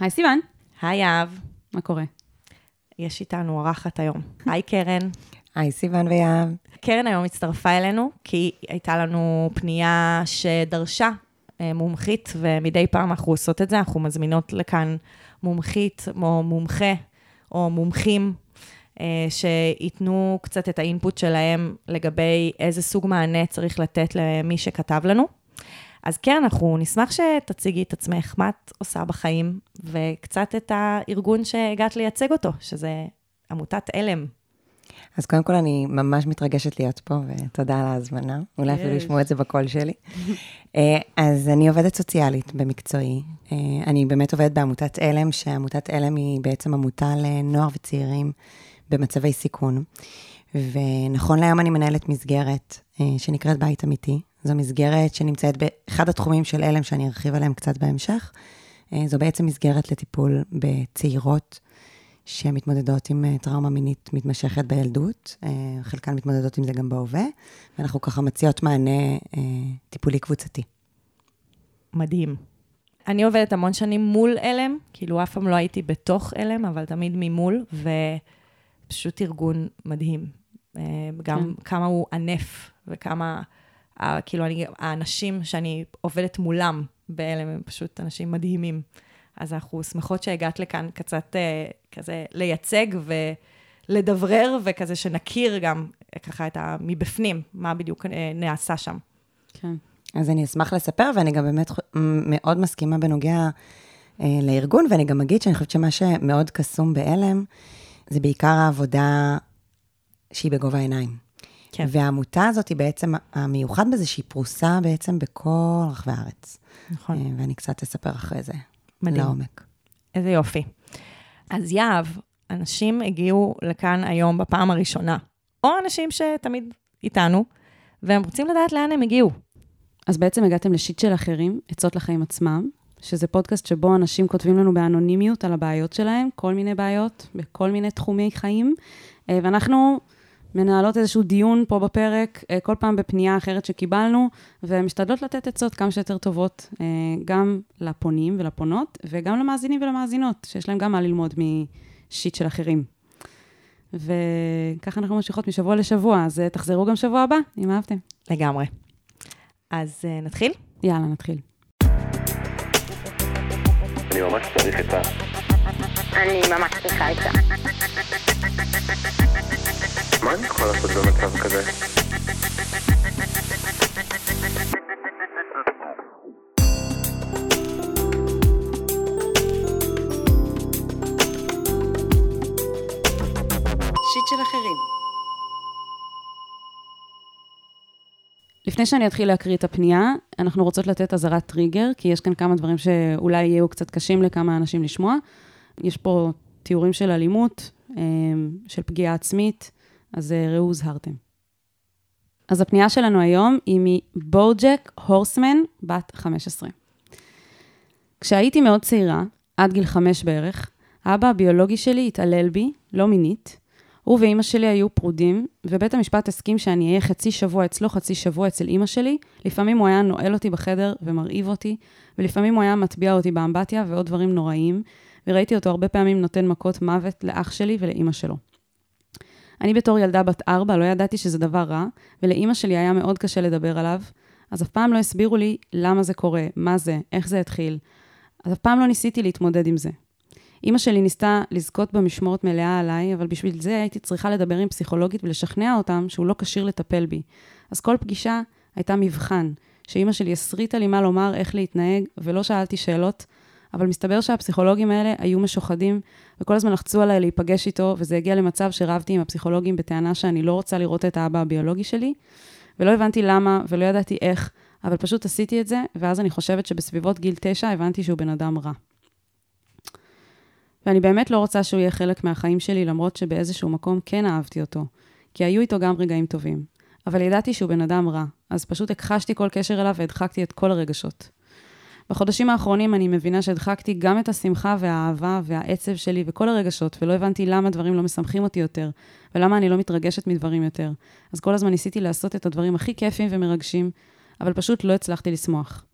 היי סיוון, היי יהב, מה קורה? יש איתנו אורחת היום. היי קרן. היי סיוון ויהב. קרן היום הצטרפה אלינו, כי הייתה לנו פנייה שדרשה אה, מומחית, ומדי פעם אנחנו עושות את זה, אנחנו מזמינות לכאן מומחית או מומחה או מומחים, אה, שייתנו קצת את האינפוט שלהם לגבי איזה סוג מענה צריך לתת למי שכתב לנו. אז כן, אנחנו נשמח שתציגי את עצמך, מה את עושה בחיים, וקצת את הארגון שהגעת לייצג אותו, שזה עמותת עלם. אז קודם כל, אני ממש מתרגשת להיות פה, ותודה על ההזמנה. אולי אפילו ישמעו את זה בקול שלי. אה, אז אני עובדת סוציאלית במקצועי. אה, אני באמת עובדת בעמותת עלם, שעמותת עלם היא בעצם עמותה לנוער וצעירים במצבי סיכון. ונכון להיום אני מנהלת מסגרת אה, שנקראת בית אמיתי. זו מסגרת שנמצאת באחד התחומים של עלם, שאני ארחיב עליהם קצת בהמשך. זו בעצם מסגרת לטיפול בצעירות שמתמודדות עם אה, טראומה מינית מתמשכת בילדות, אה, חלקן מתמודדות עם זה גם בהווה, ואנחנו ככה מציעות מענה אה, טיפולי קבוצתי. מדהים. אני עובדת המון שנים מול אלם, כאילו אף פעם לא הייתי בתוך אלם, אבל תמיד ממול, ופשוט ארגון מדהים. גם כן. כמה הוא ענף, וכמה, כאילו, אני, האנשים שאני עובדת מולם באלם הם פשוט אנשים מדהימים. אז אנחנו שמחות שהגעת לכאן קצת אה, כזה לייצג ולדברר, וכזה שנכיר גם ככה את ה... מבפנים, מה בדיוק אה, נעשה שם. כן. אז אני אשמח לספר, ואני גם באמת מאוד מסכימה בנוגע אה, לארגון, ואני גם אגיד שאני חושבת שמה שמאוד קסום בעלם, זה בעיקר העבודה שהיא בגובה העיניים. כן. והעמותה הזאת היא בעצם, המיוחד בזה שהיא פרוסה בעצם בכל רחבי הארץ. נכון. אה, ואני קצת אספר אחרי זה. מדהים. לעומק. איזה יופי. אז יהב, אנשים הגיעו לכאן היום בפעם הראשונה, או אנשים שתמיד איתנו, והם רוצים לדעת לאן הם הגיעו. אז בעצם הגעתם לשיט של אחרים, עצות לחיים עצמם, שזה פודקאסט שבו אנשים כותבים לנו באנונימיות על הבעיות שלהם, כל מיני בעיות, בכל מיני תחומי חיים, אה, ואנחנו מנהלות איזשהו דיון פה בפרק, אה, כל פעם בפנייה אחרת שקיבלנו, ומשתדלות לתת עצות כמה שיותר טובות, אה, גם לפונים ולפונות, וגם למאזינים ולמאזינות, שיש להם גם מה ללמוד משיט של אחרים. וככה אנחנו ממשיכות משבוע לשבוע, אז אה, תחזרו גם שבוע הבא, אם אהבתם. לגמרי. אז נתחיל? יאללה, נתחיל. אני ממש צריך את ה... אני ממש צריכה את ה... מה אני יכול לעשות במצב כזה? לפני שאני אתחיל להקריא את הפנייה, אנחנו רוצות לתת אזהרת טריגר, כי יש כאן כמה דברים שאולי יהיו קצת קשים לכמה אנשים לשמוע. יש פה תיאורים של אלימות, אה, של פגיעה עצמית, אז אה, ראו הוזהרתם. אז הפנייה שלנו היום היא מבוג'ק הורסמן, בת 15. כשהייתי מאוד צעירה, עד גיל חמש בערך, האבא הביולוגי שלי התעלל בי, לא מינית. הוא ואימא שלי היו פרודים, ובית המשפט הסכים שאני אהיה חצי שבוע אצלו, חצי שבוע אצל אימא שלי. לפעמים הוא היה נועל אותי בחדר ומרעיב אותי, ולפעמים הוא היה מטביע אותי באמבטיה ועוד דברים נוראיים, וראיתי אותו הרבה פעמים נותן מכות מוות לאח שלי ולאימא שלו. אני בתור ילדה בת ארבע לא ידעתי שזה דבר רע, ולאימא שלי היה מאוד קשה לדבר עליו, אז אף פעם לא הסבירו לי למה זה קורה, מה זה, איך זה התחיל. אז אף פעם לא ניסיתי להתמודד עם זה. אימא שלי ניסתה לזכות במשמורת מלאה עליי, אבל בשביל זה הייתי צריכה לדבר עם פסיכולוגית ולשכנע אותם שהוא לא כשיר לטפל בי. אז כל פגישה הייתה מבחן, שאימא שלי הסריטה לי מה לומר, איך להתנהג, ולא שאלתי שאלות, אבל מסתבר שהפסיכולוגים האלה היו משוחדים, וכל הזמן לחצו עליי להיפגש איתו, וזה הגיע למצב שרבתי עם הפסיכולוגים בטענה שאני לא רוצה לראות את האבא הביולוגי שלי, ולא הבנתי למה, ולא ידעתי איך, אבל פשוט עשיתי את זה, ואז אני חושבת שבסביבות גיל תשע הבנתי שהוא בן אדם רע. ואני באמת לא רוצה שהוא יהיה חלק מהחיים שלי, למרות שבאיזשהו מקום כן אהבתי אותו, כי היו איתו גם רגעים טובים. אבל ידעתי שהוא בן אדם רע, אז פשוט הכחשתי כל קשר אליו והדחקתי את כל הרגשות. בחודשים האחרונים אני מבינה שהדחקתי גם את השמחה והאהבה והעצב שלי וכל הרגשות, ולא הבנתי למה דברים לא משמחים אותי יותר, ולמה אני לא מתרגשת מדברים יותר. אז כל הזמן ניסיתי לעשות את הדברים הכי כיפים ומרגשים, אבל פשוט לא הצלחתי לשמוח.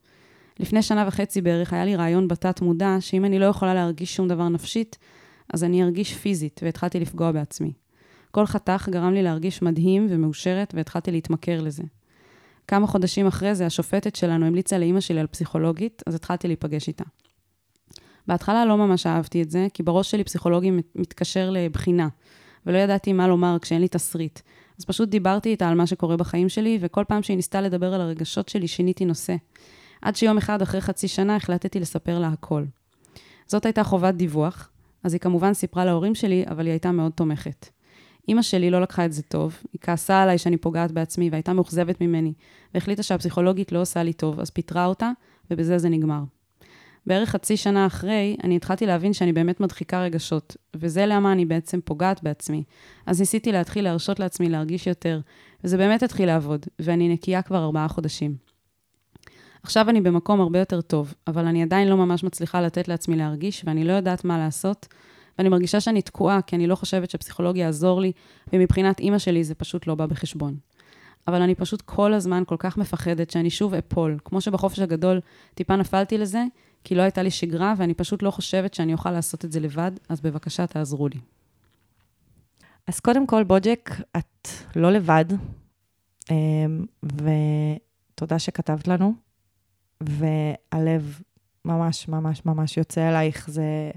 לפני שנה וחצי בערך היה לי רעיון בתת מודע, שאם אני לא יכולה להרגיש שום דבר נפשית, אז אני ארגיש פיזית, והתחלתי לפגוע בעצמי. כל חתך גרם לי להרגיש מדהים ומאושרת, והתחלתי להתמכר לזה. כמה חודשים אחרי זה, השופטת שלנו המליצה לאימא שלי על פסיכולוגית, אז התחלתי להיפגש איתה. בהתחלה לא ממש אהבתי את זה, כי בראש שלי פסיכולוגי מתקשר לבחינה, ולא ידעתי מה לומר כשאין לי תסריט. אז פשוט דיברתי איתה על מה שקורה בחיים שלי, וכל פעם שהיא ניסתה לדבר על הרגשות שלי, שיניתי נושא. עד שיום אחד, אחרי חצי שנה, החלטתי לספר לה הכל. זאת הייתה חובת דיווח, אז היא כמובן סיפרה להורים שלי, אבל היא הייתה מאוד תומכת. אימא שלי לא לקחה את זה טוב, היא כעסה עליי שאני פוגעת בעצמי והייתה מאוכזבת ממני, והחליטה שהפסיכולוגית לא עושה לי טוב, אז פיטרה אותה, ובזה זה נגמר. בערך חצי שנה אחרי, אני התחלתי להבין שאני באמת מדחיקה רגשות, וזה למה אני בעצם פוגעת בעצמי. אז ניסיתי להתחיל להרשות לעצמי להרגיש יותר, וזה באמת התחיל לעבוד, ואני נקייה כבר ארבעה חודשים. עכשיו אני במקום הרבה יותר טוב, אבל אני עדיין לא ממש מצליחה לתת לעצמי להרגיש, ואני לא יודעת מה לעשות, ואני מרגישה שאני תקועה, כי אני לא חושבת שפסיכולוגיה יעזור לי, ומבחינת אימא שלי זה פשוט לא בא בחשבון. אבל אני פשוט כל הזמן כל כך מפחדת שאני שוב אפול. כמו שבחופש הגדול טיפה נפלתי לזה, כי לא הייתה לי שגרה, ואני פשוט לא חושבת שאני אוכל לעשות את זה לבד, אז בבקשה, תעזרו לי. אז קודם כל, בוג'ק, את לא לבד, אמ, ותודה שכתבת לנו, והלב ממש ממש ממש יוצא אלייך. זה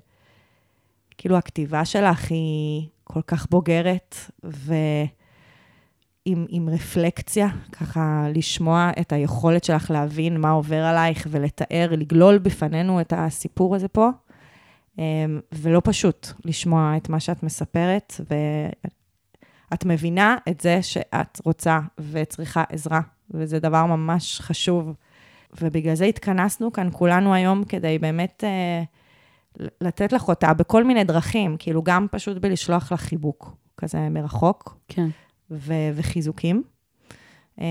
כאילו הכתיבה שלך היא כל כך בוגרת, ו... עם, עם רפלקציה, ככה לשמוע את היכולת שלך להבין מה עובר עלייך ולתאר, לגלול בפנינו את הסיפור הזה פה. אמ, ולא פשוט לשמוע את מה שאת מספרת, ואת מבינה את זה שאת רוצה וצריכה עזרה, וזה דבר ממש חשוב. ובגלל זה התכנסנו כאן כולנו היום כדי באמת אה, לתת לך אותה בכל מיני דרכים, כאילו גם פשוט בלשלוח לך חיבוק כזה מרחוק. כן. ו- וחיזוקים. אמ,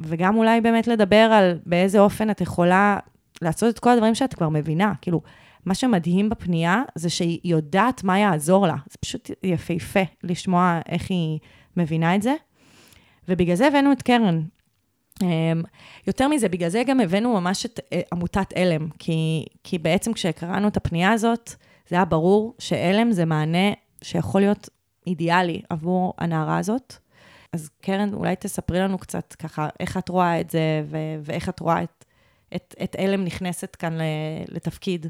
וגם אולי באמת לדבר על באיזה אופן את יכולה לעשות את כל הדברים שאת כבר מבינה. כאילו, מה שמדהים בפנייה זה שהיא יודעת מה יעזור לה. זה פשוט יפהפה לשמוע איך היא מבינה את זה. ובגלל זה הבאנו את קרן. אמ, יותר מזה, בגלל זה גם הבאנו ממש את אה, עמותת עלם, כי, כי בעצם כשקראנו את הפנייה הזאת, זה היה ברור שעלם זה מענה שיכול להיות אידיאלי עבור הנערה הזאת. אז קרן, אולי תספרי לנו קצת ככה, איך את רואה את זה, ו- ואיך את רואה את, את, את אלם נכנסת כאן לתפקיד.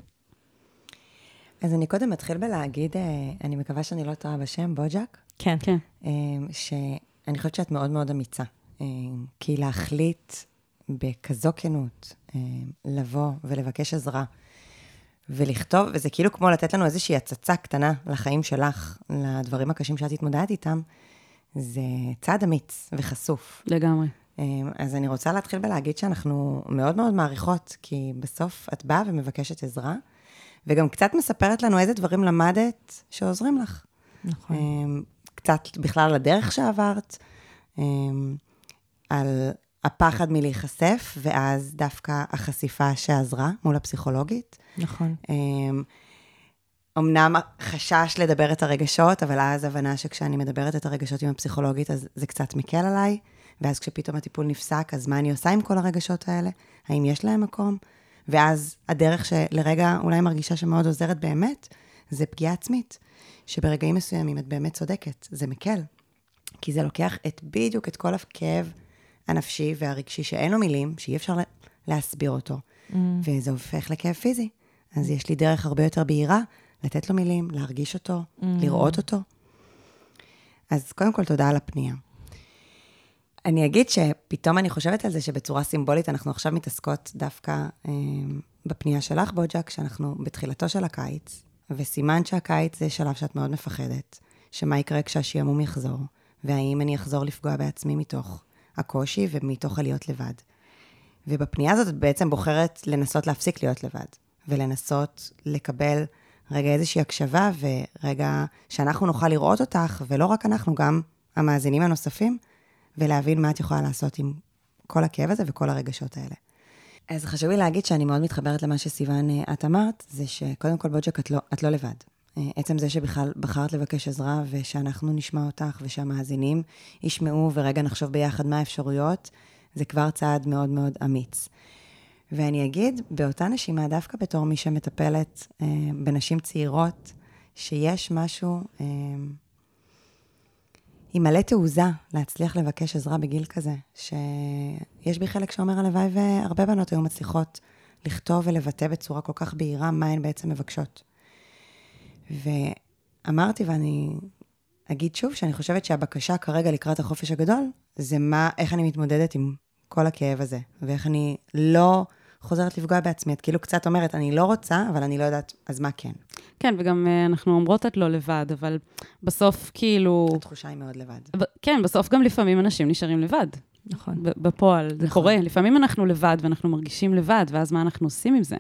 אז אני קודם אתחיל בלהגיד, אה, אני מקווה שאני לא טועה בשם, בוג'ק. כן. כן. אה, שאני חושבת שאת מאוד מאוד אמיצה. אה, כי להחליט בכזו כנות, לבוא ולבקש עזרה, ולכתוב, וזה כאילו כמו לתת לנו איזושהי הצצה קטנה לחיים שלך, לדברים הקשים שאת התמודדת איתם, זה צעד אמיץ וחשוף. לגמרי. אמ, אז אני רוצה להתחיל בלהגיד שאנחנו מאוד מאוד מעריכות, כי בסוף את באה ומבקשת עזרה, וגם קצת מספרת לנו איזה דברים למדת שעוזרים לך. נכון. אמ, קצת בכלל על הדרך שעברת, אמ, על הפחד מלהיחשף, ואז דווקא החשיפה שעזרה מול הפסיכולוגית. נכון. אמנם חשש לדבר את הרגשות, אבל אז הבנה שכשאני מדברת את הרגשות עם הפסיכולוגית, אז זה קצת מקל עליי, ואז כשפתאום הטיפול נפסק, אז מה אני עושה עם כל הרגשות האלה? האם יש להם מקום? ואז הדרך שלרגע אולי מרגישה שמאוד עוזרת באמת, זה פגיעה עצמית. שברגעים מסוימים את באמת צודקת, זה מקל. כי זה לוקח את בדיוק את כל הכאב הנפשי והרגשי שאין לו מילים, שאי אפשר להסביר אותו, mm. וזה הופך לכאב פיזי. אז יש לי דרך הרבה יותר בהירה לתת לו מילים, להרגיש אותו, mm. לראות אותו. אז קודם כל, תודה על הפנייה. אני אגיד שפתאום אני חושבת על זה שבצורה סימבולית אנחנו עכשיו מתעסקות דווקא אה, בפנייה שלך, בוג'ק, שאנחנו בתחילתו של הקיץ, וסימן שהקיץ זה שלב שאת מאוד מפחדת, שמה יקרה כשהשעמום יחזור, והאם אני אחזור לפגוע בעצמי מתוך הקושי ומתוך הלהיות לבד. ובפנייה הזאת את בעצם בוחרת לנסות להפסיק להיות לבד, ולנסות לקבל רגע איזושהי הקשבה, ורגע שאנחנו נוכל לראות אותך, ולא רק אנחנו, גם המאזינים הנוספים, ולהבין מה את יכולה לעשות עם כל הכאב הזה וכל הרגשות האלה. אז חשוב לי להגיד שאני מאוד מתחברת למה שסיוון, אה, את אמרת, זה שקודם כל, בוג'ק, את לא, את לא לבד. אה, עצם זה שבכלל בחרת לבקש עזרה, ושאנחנו נשמע אותך, ושהמאזינים ישמעו, ורגע נחשוב ביחד מה האפשרויות, זה כבר צעד מאוד מאוד אמיץ. ואני אגיד, באותה נשימה, דווקא בתור מי שמטפלת אה, בנשים צעירות, שיש משהו אה, עם מלא תעוזה להצליח לבקש עזרה בגיל כזה, שיש בי חלק שאומר, הלוואי והרבה בנות היו מצליחות לכתוב ולבטא בצורה כל כך בהירה מה הן בעצם מבקשות. ואמרתי, ואני אגיד שוב, שאני חושבת שהבקשה כרגע לקראת החופש הגדול, זה מה, איך אני מתמודדת עם כל הכאב הזה, ואיך אני לא חוזרת לפגוע בעצמי. את כאילו קצת אומרת, אני לא רוצה, אבל אני לא יודעת, אז מה כן? כן, וגם uh, אנחנו אומרות את לא לבד, אבל בסוף כאילו... התחושה היא מאוד לבד. ב- כן, בסוף גם לפעמים אנשים נשארים לבד. נכון. ב- בפועל, זה נכון. קורה. לפעמים אנחנו לבד ואנחנו מרגישים לבד, ואז מה אנחנו עושים עם זה?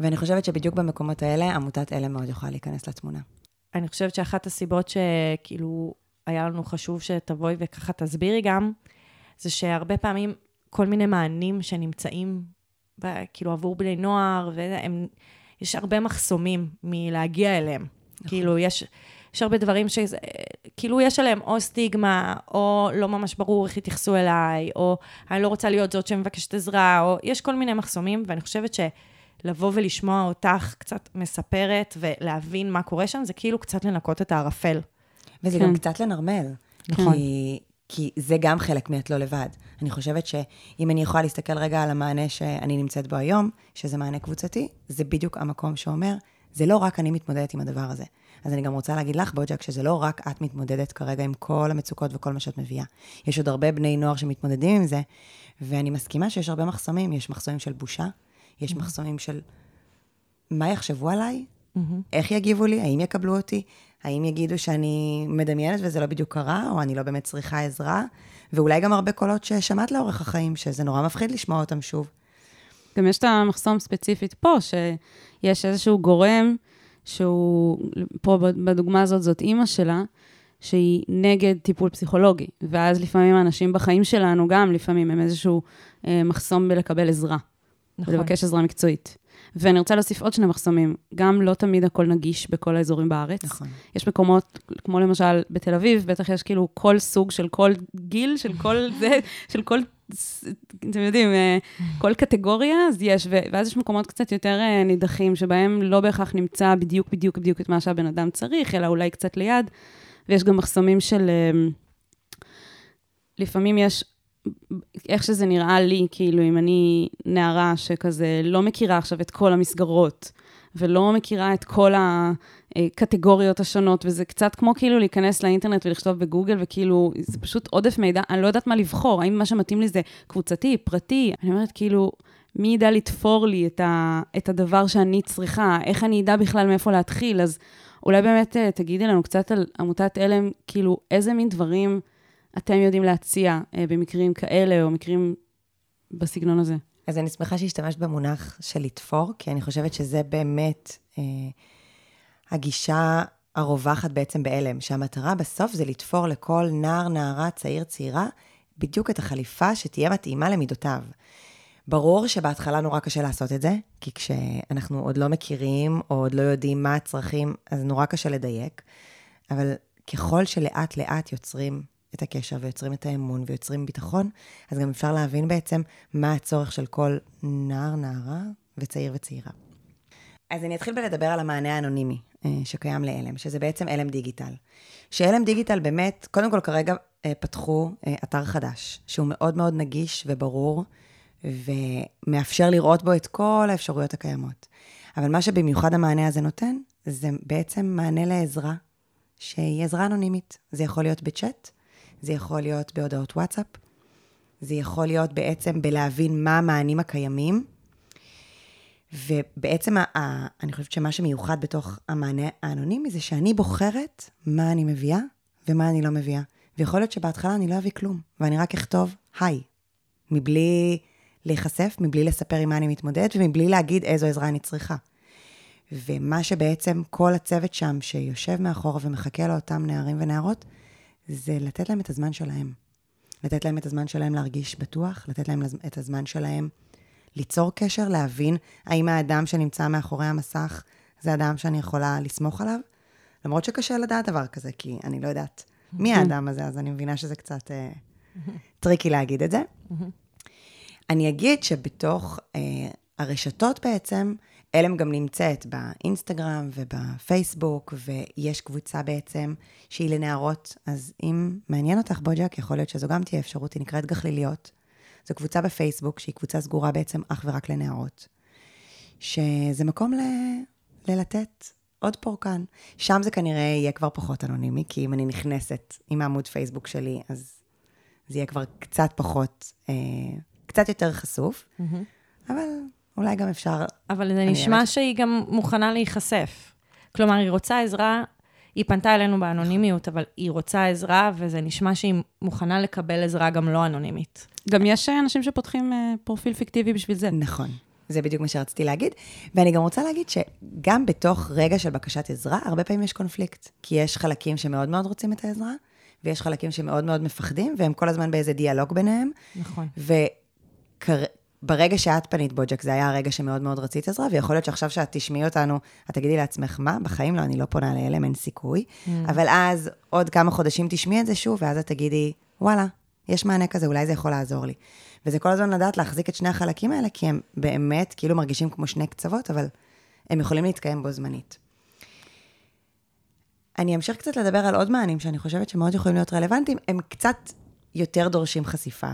ואני חושבת שבדיוק במקומות האלה, עמותת אלה מאוד יכולה להיכנס לתמונה. אני חושבת שאחת הסיבות שכאילו היה לנו חשוב שתבואי וככה תסבירי גם, זה שהרבה פעמים כל מיני מענים שנמצאים, ב- כאילו עבור בני נוער, והם, יש הרבה מחסומים מלהגיע אליהם. נכון. כאילו, יש, יש הרבה דברים שזה, כאילו יש עליהם או סטיגמה, או לא ממש ברור איך יתייחסו אליי, או אני לא רוצה להיות זאת שמבקשת עזרה, או יש כל מיני מחסומים, ואני חושבת ש... לבוא ולשמוע אותך קצת מספרת ולהבין מה קורה שם, זה כאילו קצת לנקות את הערפל. וזה כן. גם קצת לנרמל. נכון. כי, כי זה גם חלק מ"את לא לבד". אני חושבת שאם אני יכולה להסתכל רגע על המענה שאני נמצאת בו היום, שזה מענה קבוצתי, זה בדיוק המקום שאומר, זה לא רק אני מתמודדת עם הדבר הזה. אז אני גם רוצה להגיד לך, בוג'ק, שזה לא רק את מתמודדת כרגע עם כל המצוקות וכל מה שאת מביאה. יש עוד הרבה בני נוער שמתמודדים עם זה, ואני מסכימה שיש הרבה מחסומים. יש מחסומים של בושה, יש מחסומים של מה יחשבו עליי, איך יגיבו לי, האם יקבלו אותי, האם יגידו שאני מדמיינת וזה לא בדיוק קרה, או אני לא באמת צריכה עזרה, ואולי גם הרבה קולות ששמעת לאורך החיים, שזה נורא מפחיד לשמוע אותם שוב. גם יש את המחסום ספציפית פה, שיש איזשהו גורם שהוא, פה בדוגמה הזאת זאת אימא שלה, שהיא נגד טיפול פסיכולוגי. ואז לפעמים האנשים בחיים שלנו גם, לפעמים הם איזשהו אה, מחסום בלקבל עזרה, נכון. ולבקש עזרה מקצועית. ואני רוצה להוסיף עוד שני מחסומים. גם לא תמיד הכל נגיש בכל האזורים בארץ. נכון. יש מקומות, כמו למשל בתל אביב, בטח יש כאילו כל סוג של כל גיל, של כל זה, של כל, אתם יודעים, אה, כל קטגוריה, אז יש, ואז יש מקומות קצת יותר אה, נידחים, שבהם לא בהכרח נמצא בדיוק, בדיוק, בדיוק את מה שהבן אדם צריך, אלא אולי קצת ליד, ויש גם מחסומים של... אה, לפעמים יש, איך שזה נראה לי, כאילו, אם אני נערה שכזה לא מכירה עכשיו את כל המסגרות, ולא מכירה את כל הקטגוריות השונות, וזה קצת כמו כאילו להיכנס לאינטרנט ולכתוב בגוגל, וכאילו, זה פשוט עודף מידע, אני לא יודעת מה לבחור, האם מה שמתאים לי זה קבוצתי, פרטי, אני אומרת, כאילו, מי ידע לתפור לי את, ה, את הדבר שאני צריכה, איך אני אדע בכלל מאיפה להתחיל, אז אולי באמת אה, תגידי לנו קצת על עמותת עלם, כאילו, איזה מין דברים אתם יודעים להציע אה, במקרים כאלה, או מקרים בסגנון הזה. אז אני שמחה שהשתמשת במונח של לתפור, כי אני חושבת שזה באמת אה, הגישה הרווחת בעצם בהלם, שהמטרה בסוף זה לתפור לכל נער, נערה, צעיר, צעירה, בדיוק את החליפה שתהיה מתאימה למידותיו. ברור שבהתחלה נורא קשה לעשות את זה, כי כשאנחנו עוד לא מכירים, או עוד לא יודעים מה הצרכים, אז נורא קשה לדייק. אבל ככל שלאט לאט יוצרים את הקשר ויוצרים את האמון ויוצרים ביטחון, אז גם אפשר להבין בעצם מה הצורך של כל נער, נערה וצעיר וצעירה. אז אני אתחיל בלדבר על המענה האנונימי אה, שקיים לעלם, שזה בעצם עלם דיגיטל. שעלם דיגיטל באמת, קודם כל כרגע אה, פתחו אה, אתר חדש, שהוא מאוד מאוד נגיש וברור, ומאפשר לראות בו את כל האפשרויות הקיימות. אבל מה שבמיוחד המענה הזה נותן, זה בעצם מענה לעזרה, שהיא עזרה אנונימית. זה יכול להיות בצ'אט, זה יכול להיות בהודעות וואטסאפ, זה יכול להיות בעצם בלהבין מה המענים הקיימים, ובעצם ה- ה- אני חושבת שמה שמיוחד בתוך המענה האנונימי זה שאני בוחרת מה אני מביאה ומה אני לא מביאה. ויכול להיות שבהתחלה אני לא אביא כלום, ואני רק אכתוב היי, מבלי להיחשף, מבלי לספר עם מה אני מתמודדת, ומבלי להגיד איזו עזרה אני צריכה. ומה שבעצם כל הצוות שם שיושב מאחורה ומחכה לאותם נערים ונערות, זה לתת להם את הזמן שלהם. לתת להם את הזמן שלהם להרגיש בטוח, לתת להם את הזמן שלהם ליצור קשר, להבין האם האדם שנמצא מאחורי המסך זה אדם שאני יכולה לסמוך עליו. למרות שקשה לדעת דבר כזה, כי אני לא יודעת מי האדם הזה, אז אני מבינה שזה קצת אה, טריקי להגיד את זה. אני אגיד שבתוך אה, הרשתות בעצם, אלם גם נמצאת באינסטגרם ובפייסבוק, ויש קבוצה בעצם שהיא לנערות, אז אם מעניין אותך בוג'ק, יכול להיות שזו גם תהיה אפשרות, היא נקראת גחליליות. זו קבוצה בפייסבוק, שהיא קבוצה סגורה בעצם אך ורק לנערות. שזה מקום ל... ללתת עוד פורקן. שם זה כנראה יהיה כבר פחות אנונימי, כי אם אני נכנסת עם העמוד פייסבוק שלי, אז זה יהיה כבר קצת פחות, אה, קצת יותר חשוף, mm-hmm. אבל אולי גם אפשר... אבל זה נשמע רק... שהיא גם מוכנה להיחשף. כלומר, היא רוצה עזרה, היא פנתה אלינו באנונימיות, אבל היא רוצה עזרה, וזה נשמע שהיא מוכנה לקבל עזרה גם לא אנונימית. גם יש אנשים שפותחים אה, פרופיל פיקטיבי בשביל זה. נכון. זה בדיוק מה שרציתי להגיד. ואני גם רוצה להגיד שגם בתוך רגע של בקשת עזרה, הרבה פעמים יש קונפליקט. כי יש חלקים שמאוד מאוד רוצים את העזרה, ויש חלקים שמאוד מאוד מפחדים, והם כל הזמן באיזה דיאלוג ביניהם. נכון. וברגע שאת פנית בוג'ק, זה היה הרגע שמאוד מאוד רצית עזרה, ויכול להיות שעכשיו שאת תשמעי אותנו, את תגידי לעצמך, מה? בחיים לא, אני לא פונה לאלם, אין סיכוי. Mm. אבל אז, עוד כמה חודשים תשמעי את זה שוב, ואז את תגידי, וואלה, יש מענה כזה, אולי זה יכול לעזור לי. וזה כל הזמן לדעת להחזיק את שני החלקים האלה, כי הם באמת כאילו מרגישים כמו שני קצוות, אבל הם יכולים להתקיים בו זמנית. אני אמשיך קצת לדבר על עוד מענים שאני חושבת שמאוד יכולים להיות רלוונטיים. הם קצת יותר דורשים חשיפה,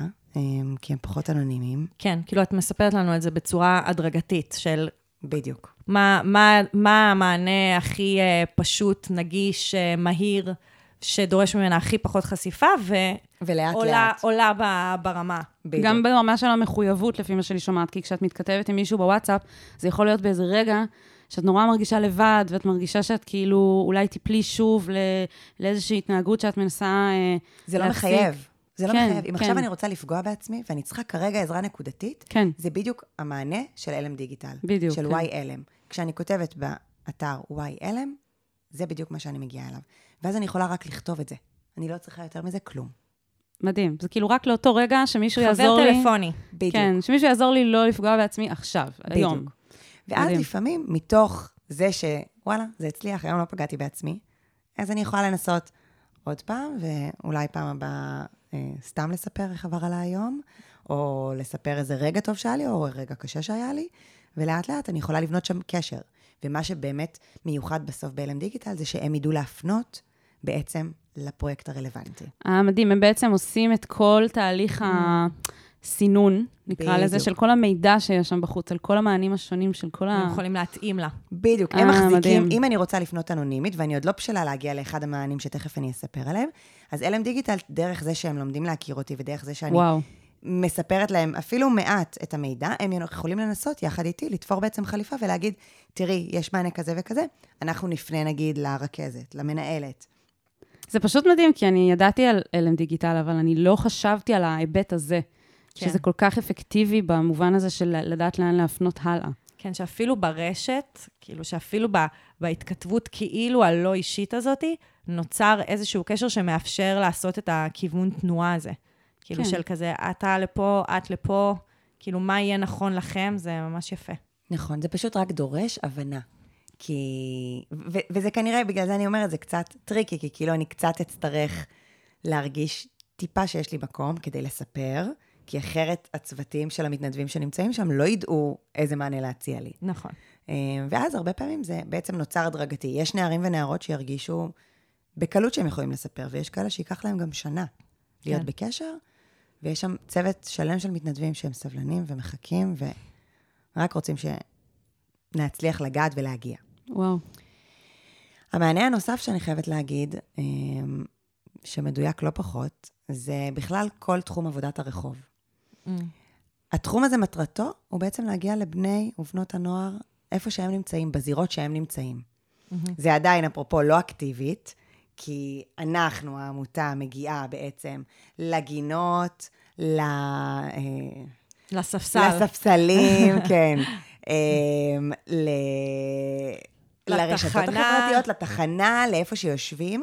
כי הם פחות אנונימיים. כן, כאילו את מספרת לנו את זה בצורה הדרגתית של... בדיוק. מה, מה, מה המענה הכי uh, פשוט, נגיש, uh, מהיר, שדורש ממנה הכי פחות חשיפה, ו... ולאט עולה, לאט. עולה ברמה. בדיוק. גם ברמה של המחויבות, לפי מה שאני שומעת, כי כשאת מתכתבת עם מישהו בוואטסאפ, זה יכול להיות באיזה רגע שאת נורא מרגישה לבד, ואת מרגישה שאת כאילו אולי תיפלי שוב לא, לאיזושהי התנהגות שאת מנסה אה, זה לא להפסיק. מחייב. זה לא כן, מחייב. אם כן. עכשיו אני רוצה לפגוע בעצמי, ואני צריכה כרגע עזרה נקודתית, כן. זה בדיוק המענה של אלם דיגיטל. בדיוק. של כן. YLM. כשאני כותבת באתר YLM, זה בדיוק מה שאני מגיעה אליו. ואז אני יכולה רק לכתוב את זה. אני לא צריכה יותר מזה כלום. מדהים. זה כאילו רק לאותו רגע שמישהו יעזור לי... חבר טלפוני. בדיוק. כן, שמישהו יעזור לי לא לפגוע בעצמי עכשיו, בדיוק. היום. ואז מדהים. לפעמים, מתוך זה שוואלה, זה הצליח, היום לא פגעתי בעצמי, אז אני יכולה לנסות עוד פעם, ואולי פעם הבאה אה, סתם לספר איך עבר עליי היום, או לספר איזה רגע טוב שהיה לי, או רגע קשה שהיה לי, ולאט לאט אני יכולה לבנות שם קשר. ומה שבאמת מיוחד בסוף בהלם דיגיטל, זה שהם ידעו להפנות בעצם לפרויקט הרלוונטי. אה, מדהים, הם בעצם עושים את כל תהליך הסינון, נקרא בדיוק. לזה, של כל המידע שיש שם בחוץ, על כל המענים השונים של כל ה... הם יכולים להתאים לה. בדיוק, הם מחזיקים, מדהים. אם אני רוצה לפנות אנונימית, ואני עוד לא בשלה להגיע לאחד המענים שתכף אני אספר עליהם, אז אלם דיגיטל, דרך זה שהם לומדים להכיר אותי, ודרך זה שאני... וואו. מספרת להם אפילו מעט את המידע, הם יכולים לנסות יחד איתי לתפור בעצם חליפה ולהגיד, תראי, יש מענה כזה וכזה, אנחנו נפנה נגיד לרכזת, למנהלת. זה פשוט מדהים, כי אני ידעתי על אלם דיגיטל, אבל אני לא חשבתי על ההיבט הזה, כן. שזה כל כך אפקטיבי במובן הזה של לדעת לאן להפנות הלאה. כן, שאפילו ברשת, כאילו שאפילו ב, בהתכתבות כאילו הלא אישית הזאת, נוצר איזשהו קשר שמאפשר לעשות את הכיוון תנועה הזה. כאילו כן. של כזה, אתה לפה, את לפה, כאילו מה יהיה נכון לכם, זה ממש יפה. נכון, זה פשוט רק דורש הבנה. כי... ו- וזה כנראה, בגלל זה אני אומרת, זה קצת טריקי, כי כאילו אני קצת אצטרך להרגיש טיפה שיש לי מקום כדי לספר, כי אחרת הצוותים של המתנדבים שנמצאים שם לא יידעו איזה מענה להציע לי. נכון. אה, ואז הרבה פעמים זה בעצם נוצר הדרגתי. יש נערים ונערות שירגישו בקלות שהם יכולים לספר, ויש כאלה שייקח להם גם שנה להיות כן. בקשר, ויש שם צוות שלם של מתנדבים שהם סבלנים ומחכים, ורק רוצים שנצליח לגעת ולהגיע. וואו. המענה הנוסף שאני חייבת להגיד, אמ, שמדויק לא פחות, זה בכלל כל תחום עבודת הרחוב. התחום הזה, מטרתו, הוא בעצם להגיע לבני ובנות הנוער איפה שהם נמצאים, בזירות שהם נמצאים. Mm-hmm. זה עדיין, אפרופו, לא אקטיבית, כי אנחנו, העמותה, מגיעה בעצם לגינות, ל... אה, לספסל. לספסלים, כן. אמ, ל... לרשתות החברתיות, לתחנה, לאיפה שיושבים,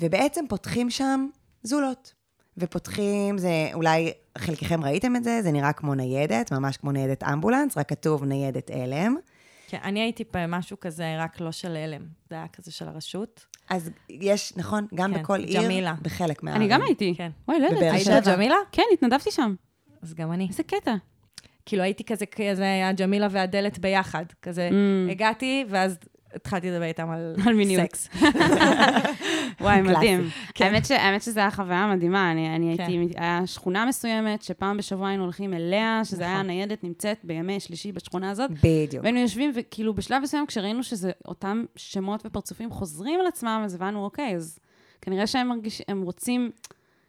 ובעצם פותחים שם זולות. ופותחים, זה אולי חלקכם ראיתם את זה, זה נראה כמו ניידת, ממש כמו ניידת אמבולנס, רק כתוב ניידת אלם. כן, אני הייתי במשהו כזה, רק לא של אלם, זה היה כזה של הרשות. אז יש, נכון, גם כן, בכל עיר, ג'מילה. בחלק מה... אני גם הייתי. כן. וואי, לא יודעת. היית ג'מילה? כן, התנדבתי שם. אז גם אני. איזה קטע. כאילו הייתי כזה, כזה הג'מילה והדלת ביחד. כזה, Mm. הגעתי, ואז התחלתי לדבר איתם על, על מיניות. סקס. וואי. מדהים. כן. האמת ש- האמת שזו הייתה חוויה מדהימה. אני אני כן. הייתי, היה שכונה מסוימת, שפעם בשבוע היינו הולכים אליה, שזה היה נכון. ניידת נמצאת בימי שלישי בשכונה הזאת. בדיוק. והיינו יושבים, וכאילו בשלב מסוים, כשראינו שזה אותם שמות ופרצופים חוזרים על עצמם, אז הבנו, אוקיי, אז כנראה שהם מרגישים, הם רוצים,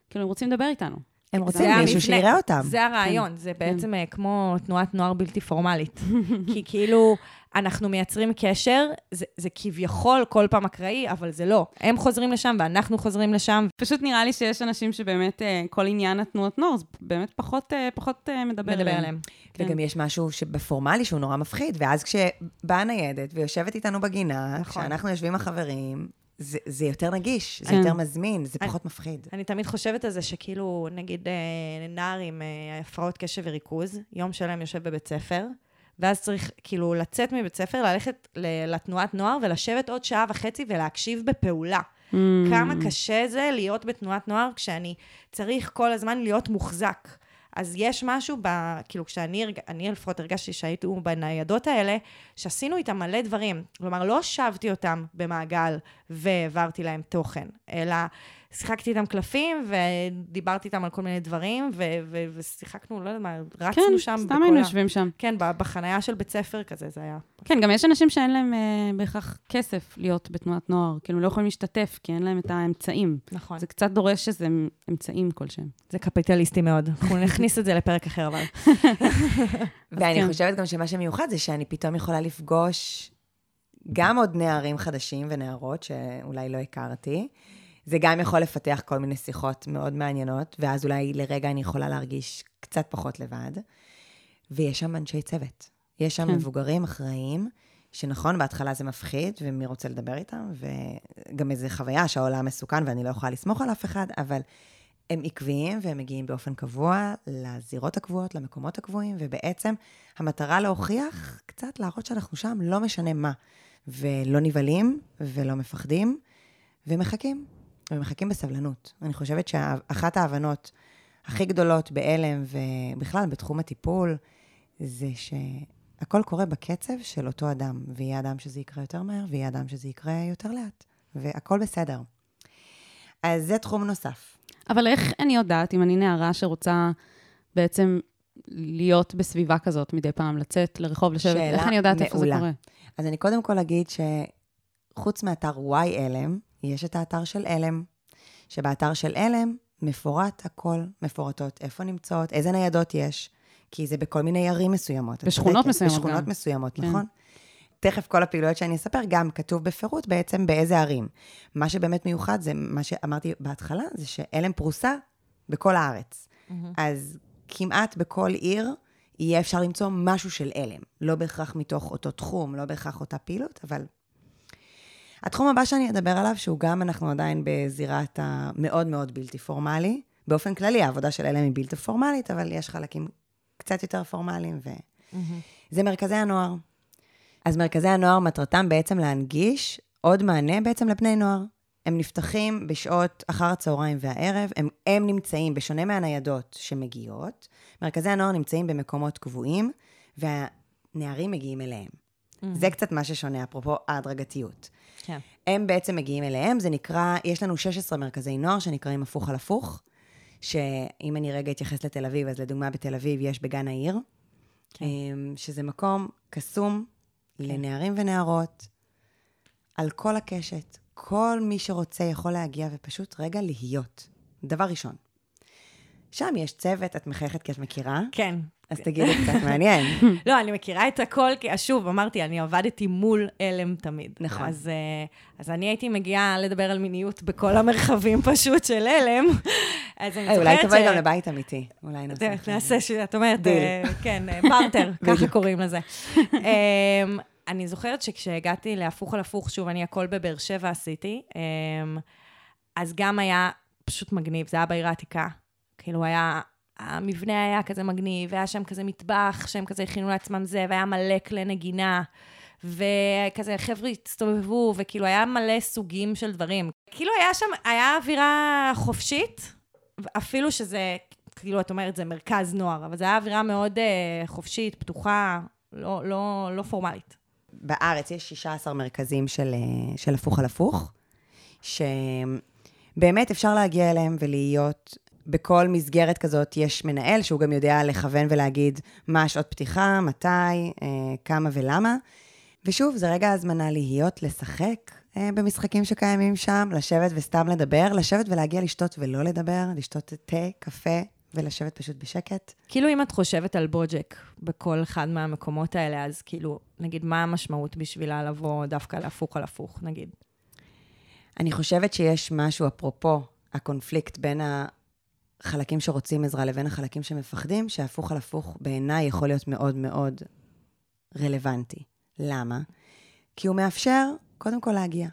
כאילו, הם רוצים לדבר איתנו. הם רוצים מישהו. שיראה אותם. זה הרעיון, זה בעצם אה, כמו תנועת נוער בלתי פורמלית. כי כאילו, אנחנו מייצרים קשר, זה, זה כביכול כל פעם אקראי, אבל זה לא. הם חוזרים לשם ואנחנו חוזרים לשם. פשוט נראה לי שיש אנשים שבאמת, אה, כל עניין התנועות נוער, זה באמת פחות, אה, פחות מדבר מדבר. עליהם. כן. וגם יש משהו בפורמלי שהוא נורא מפחיד, ואז כשבאה ניידת ויושבת איתנו בגינה, נכון. כשאנחנו יושבים החברים, זה, זה יותר נגיש, זה כן. יותר מזמין, זה אני- פחות מפחיד. אני תמיד חושבת על זה שכאילו, נגיד אה, נער עם אה, הפרעות קשב וריכוז, יום שלם יושב בבית ספר, ואז צריך כאילו לצאת מבית ספר, ללכת לתנועת נוער ולשבת עוד שעה וחצי ולהקשיב בפעולה. Mm. כמה קשה זה להיות בתנועת נוער כשאני צריך כל הזמן להיות מוחזק. אז יש משהו, ב, כאילו כשאני, אני לפחות הרגשתי שהיינו בניידות האלה, שעשינו איתם מלא דברים. כלומר, לא הושבתי אותם במעגל והעברתי להם תוכן, אלא שיחקתי איתם קלפים ודיברתי איתם על כל מיני דברים, ו- ו- ושיחקנו, לא יודעת מה, רצנו כן, שם סתם היינו יושבים שם. כן, בחנייה של בית ספר כזה, זה היה. כן, גם יש אנשים שאין להם אה, בהכרח כסף להיות בתנועת נוער, כאילו לא יכולים להשתתף, כי אין להם את האמצעים. נכון. זה קצת דורש איזה אמצעים כלשהם. זה קפיטליסטי מאוד. אנחנו נכניס את זה לפרק אחר, אבל. ואני כן. חושבת גם שמה שמיוחד זה שאני פתאום יכולה לפגוש גם עוד נערים חדשים ונערות שאולי לא הכרתי. זה גם יכול לפתח כל מיני שיחות מאוד מעניינות, ואז אולי לרגע אני יכולה להרגיש קצת פחות לבד. ויש שם אנשי צוות. יש שם כן. מבוגרים אחראיים, שנכון, בהתחלה זה מפחיד, ומי רוצה לדבר איתם, וגם איזו חוויה שהעולם מסוכן ואני לא יכולה לסמוך על אף אחד, אבל הם עקביים והם מגיעים באופן קבוע לזירות הקבועות, למקומות הקבועים, ובעצם המטרה להוכיח, קצת להראות שאנחנו שם, לא משנה מה. ולא נבהלים ולא מפחדים, ומחכים. ומחכים בסבלנות. אני חושבת שאחת ההבנות הכי גדולות בהלם ובכלל בתחום הטיפול, זה שהכל קורה בקצב של אותו אדם, ויהיה אדם שזה יקרה יותר מהר, ויהיה אדם שזה יקרה יותר לאט, והכל בסדר. אז זה תחום נוסף. אבל איך אני יודעת, אם אני נערה שרוצה בעצם להיות בסביבה כזאת מדי פעם, לצאת לרחוב, לשבת, איך אני יודעת איפה זה מעולה. קורה? אז אני קודם כל אגיד שחוץ מאתר וואי אלם, יש את האתר של אלם, שבאתר של אלם מפורט הכל, מפורטות איפה נמצאות, איזה ניידות יש, כי זה בכל מיני ערים מסוימות. בשכונות מסוימות בשכונות גם. מסוימות, כן. נכון? תכף כל הפעילויות שאני אספר, גם כתוב בפירוט בעצם באיזה ערים. מה שבאמת מיוחד זה, מה שאמרתי בהתחלה, זה שאלם פרוסה בכל הארץ. אז כמעט בכל עיר יהיה אפשר למצוא משהו של אלם. לא בהכרח מתוך אותו תחום, לא בהכרח אותה פעילות, אבל... התחום הבא שאני אדבר עליו, שהוא גם, אנחנו עדיין בזירת המאוד מאוד בלתי פורמלי. באופן כללי, העבודה של אלם היא בלתי פורמלית, אבל יש חלקים קצת יותר פורמליים, ו... זה מרכזי הנוער. אז מרכזי הנוער, מטרתם בעצם להנגיש עוד מענה בעצם לבני נוער. הם נפתחים בשעות אחר הצהריים והערב, הם, הם נמצאים, בשונה מהניידות שמגיעות, מרכזי הנוער נמצאים במקומות קבועים, והנערים מגיעים אליהם. זה קצת מה ששונה, אפרופו ההדרגתיות. כן. הם בעצם מגיעים אליהם, זה נקרא, יש לנו 16 מרכזי נוער שנקראים הפוך על הפוך, שאם אני רגע אתייחס לתל אביב, אז לדוגמה בתל אביב יש בגן העיר, כן. אמ, שזה מקום קסום לנערים ונערות, על כל הקשת. כל מי שרוצה יכול להגיע ופשוט רגע להיות. דבר ראשון. שם יש צוות, את מחייכת כי את מכירה, כן. אז תגידי קצת מעניין. לא, אני מכירה את הכל, כי שוב, אמרתי, אני עבדתי מול אלם תמיד. נכון. אז, אה, אז אני הייתי מגיעה לדבר על מיניות בכל המרחבים פשוט של אלם. אז אני אה, זוכרת אולי ש... תבואי גם לבית אמיתי. אולי נעשה. נעשה, ש- את אומרת. אה, כן, פרטר, ככה קוראים לזה. אמ, אני זוכרת שכשהגעתי להפוך על הפוך, שוב, אני הכל בבאר שבע עשיתי, אמ, אז גם היה פשוט מגניב, זה היה בעיר העתיקה. כאילו היה, המבנה היה כזה מגניב, והיה שם כזה מטבח, שהם כזה הכינו לעצמם זה, והיה מלא כלי נגינה. וכזה חבר'ה הצטובבו, וכאילו היה מלא סוגים של דברים. כאילו היה שם, היה אווירה חופשית, אפילו שזה כאילו, את אומרת, זה מרכז נוער, אבל זו הייתה אווירה מאוד uh, חופשית, פתוחה, לא, לא, לא פורמלית. בארץ יש 16 מרכזים של, אה, של הפוך על הפוך, שבאמת אפשר להגיע אליהם ולהיות, בכל מסגרת כזאת יש מנהל שהוא גם יודע לכוון ולהגיד מה שעות פתיחה, מתי, אה, כמה ולמה. ושוב, זה רגע הזמנה להיות, לשחק אה, במשחקים שקיימים שם, לשבת וסתם לדבר, לשבת ולהגיע לשתות ולא לדבר, לשתות תה, קפה, ולשבת פשוט בשקט. כאילו אם את חושבת על בוג'ק בכל אחד מהמקומות האלה, אז כאילו, נגיד, מה המשמעות בשבילה לבוא דווקא להפוך על הפוך, נגיד? אני חושבת שיש משהו, אפרופו הקונפליקט בין החלקים שרוצים עזרה לבין החלקים שמפחדים, שהפוך על הפוך בעיניי יכול להיות מאוד מאוד רלוונטי. למה? כי הוא מאפשר, קודם כל, להגיע,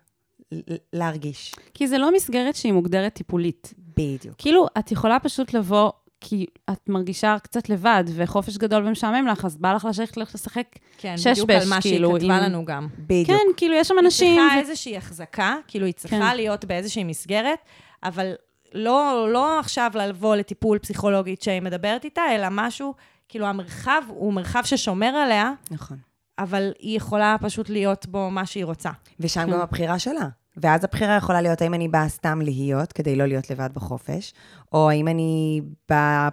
להרגיש. כי זה לא מסגרת שהיא מוגדרת טיפולית. בדיוק. כאילו, את יכולה פשוט לבוא כי את מרגישה קצת לבד, וחופש גדול ומשעמם לך, אז בא לך לשבת לשחק כן, שש בש, כאילו. כן, בדיוק על מה כאילו, שהיא כתבה עם- לנו גם. בדיוק. כן, כאילו, יש שם אנשים... היא צריכה ו- איזושהי החזקה, כאילו היא צריכה כן. להיות באיזושהי מסגרת, אבל לא, לא עכשיו לבוא לטיפול פסיכולוגית שהיא מדברת איתה, אלא משהו, כאילו המרחב הוא מרחב ששומר עליה, נכון. אבל היא יכולה פשוט להיות בו מה שהיא רוצה. ושם כן. גם הבחירה שלה. ואז הבחירה יכולה להיות האם אני באה סתם להיות, כדי לא להיות לבד בחופש, או האם אני באה,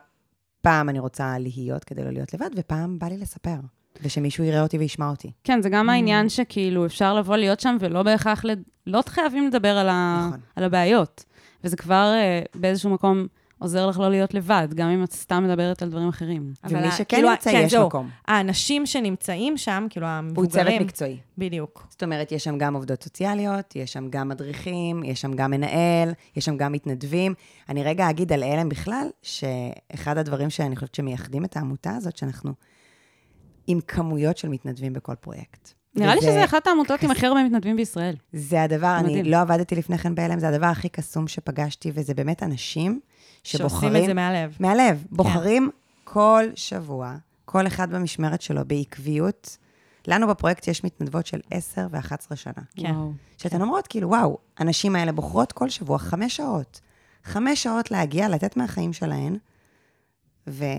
פעם אני רוצה להיות כדי לא להיות לבד, ופעם בא לי לספר, ושמישהו יראה אותי וישמע אותי. כן, זה גם העניין שכאילו אפשר לבוא להיות שם ולא בהכרח, לד... לא חייבים לדבר על, ה... נכון. על הבעיות. וזה כבר אה, באיזשהו מקום עוזר לך לא להיות לבד, גם אם את סתם מדברת על דברים אחרים. אבל ומי שכן כאילו, יוצא, כן, יש זהו. מקום. האנשים שנמצאים שם, כאילו הוא המבוגרים... צוות מקצועי. בדיוק. זאת אומרת, יש שם גם עובדות סוציאליות, יש שם גם מדריכים, יש שם גם מנהל, יש שם גם מתנדבים. אני רגע אגיד על הלם בכלל, שאחד הדברים שאני חושבת שמייחדים את העמותה הזאת, שאנחנו עם כמויות של מתנדבים בכל פרויקט. נראה לי וזה- שזה אחת העמותות עם הכי הרבה מתנדבים בישראל. זה הדבר, אני מדהים. לא עבדתי לפני כן בהלם, זה הדבר הכי קסום שפגשתי, וזה באמת אנשים שבוחרים... שעושים את זה מהלב. מהלב. בוחרים כל שבוע, כל אחד במשמרת שלו, בעקביות. לנו בפרויקט יש מתנדבות של 10 ו-11 שנה. כן. שאתן אומרות, כאילו, וואו, הנשים האלה בוחרות כל שבוע חמש שעות. חמש שעות להגיע, לתת מהחיים שלהן, וכאילו,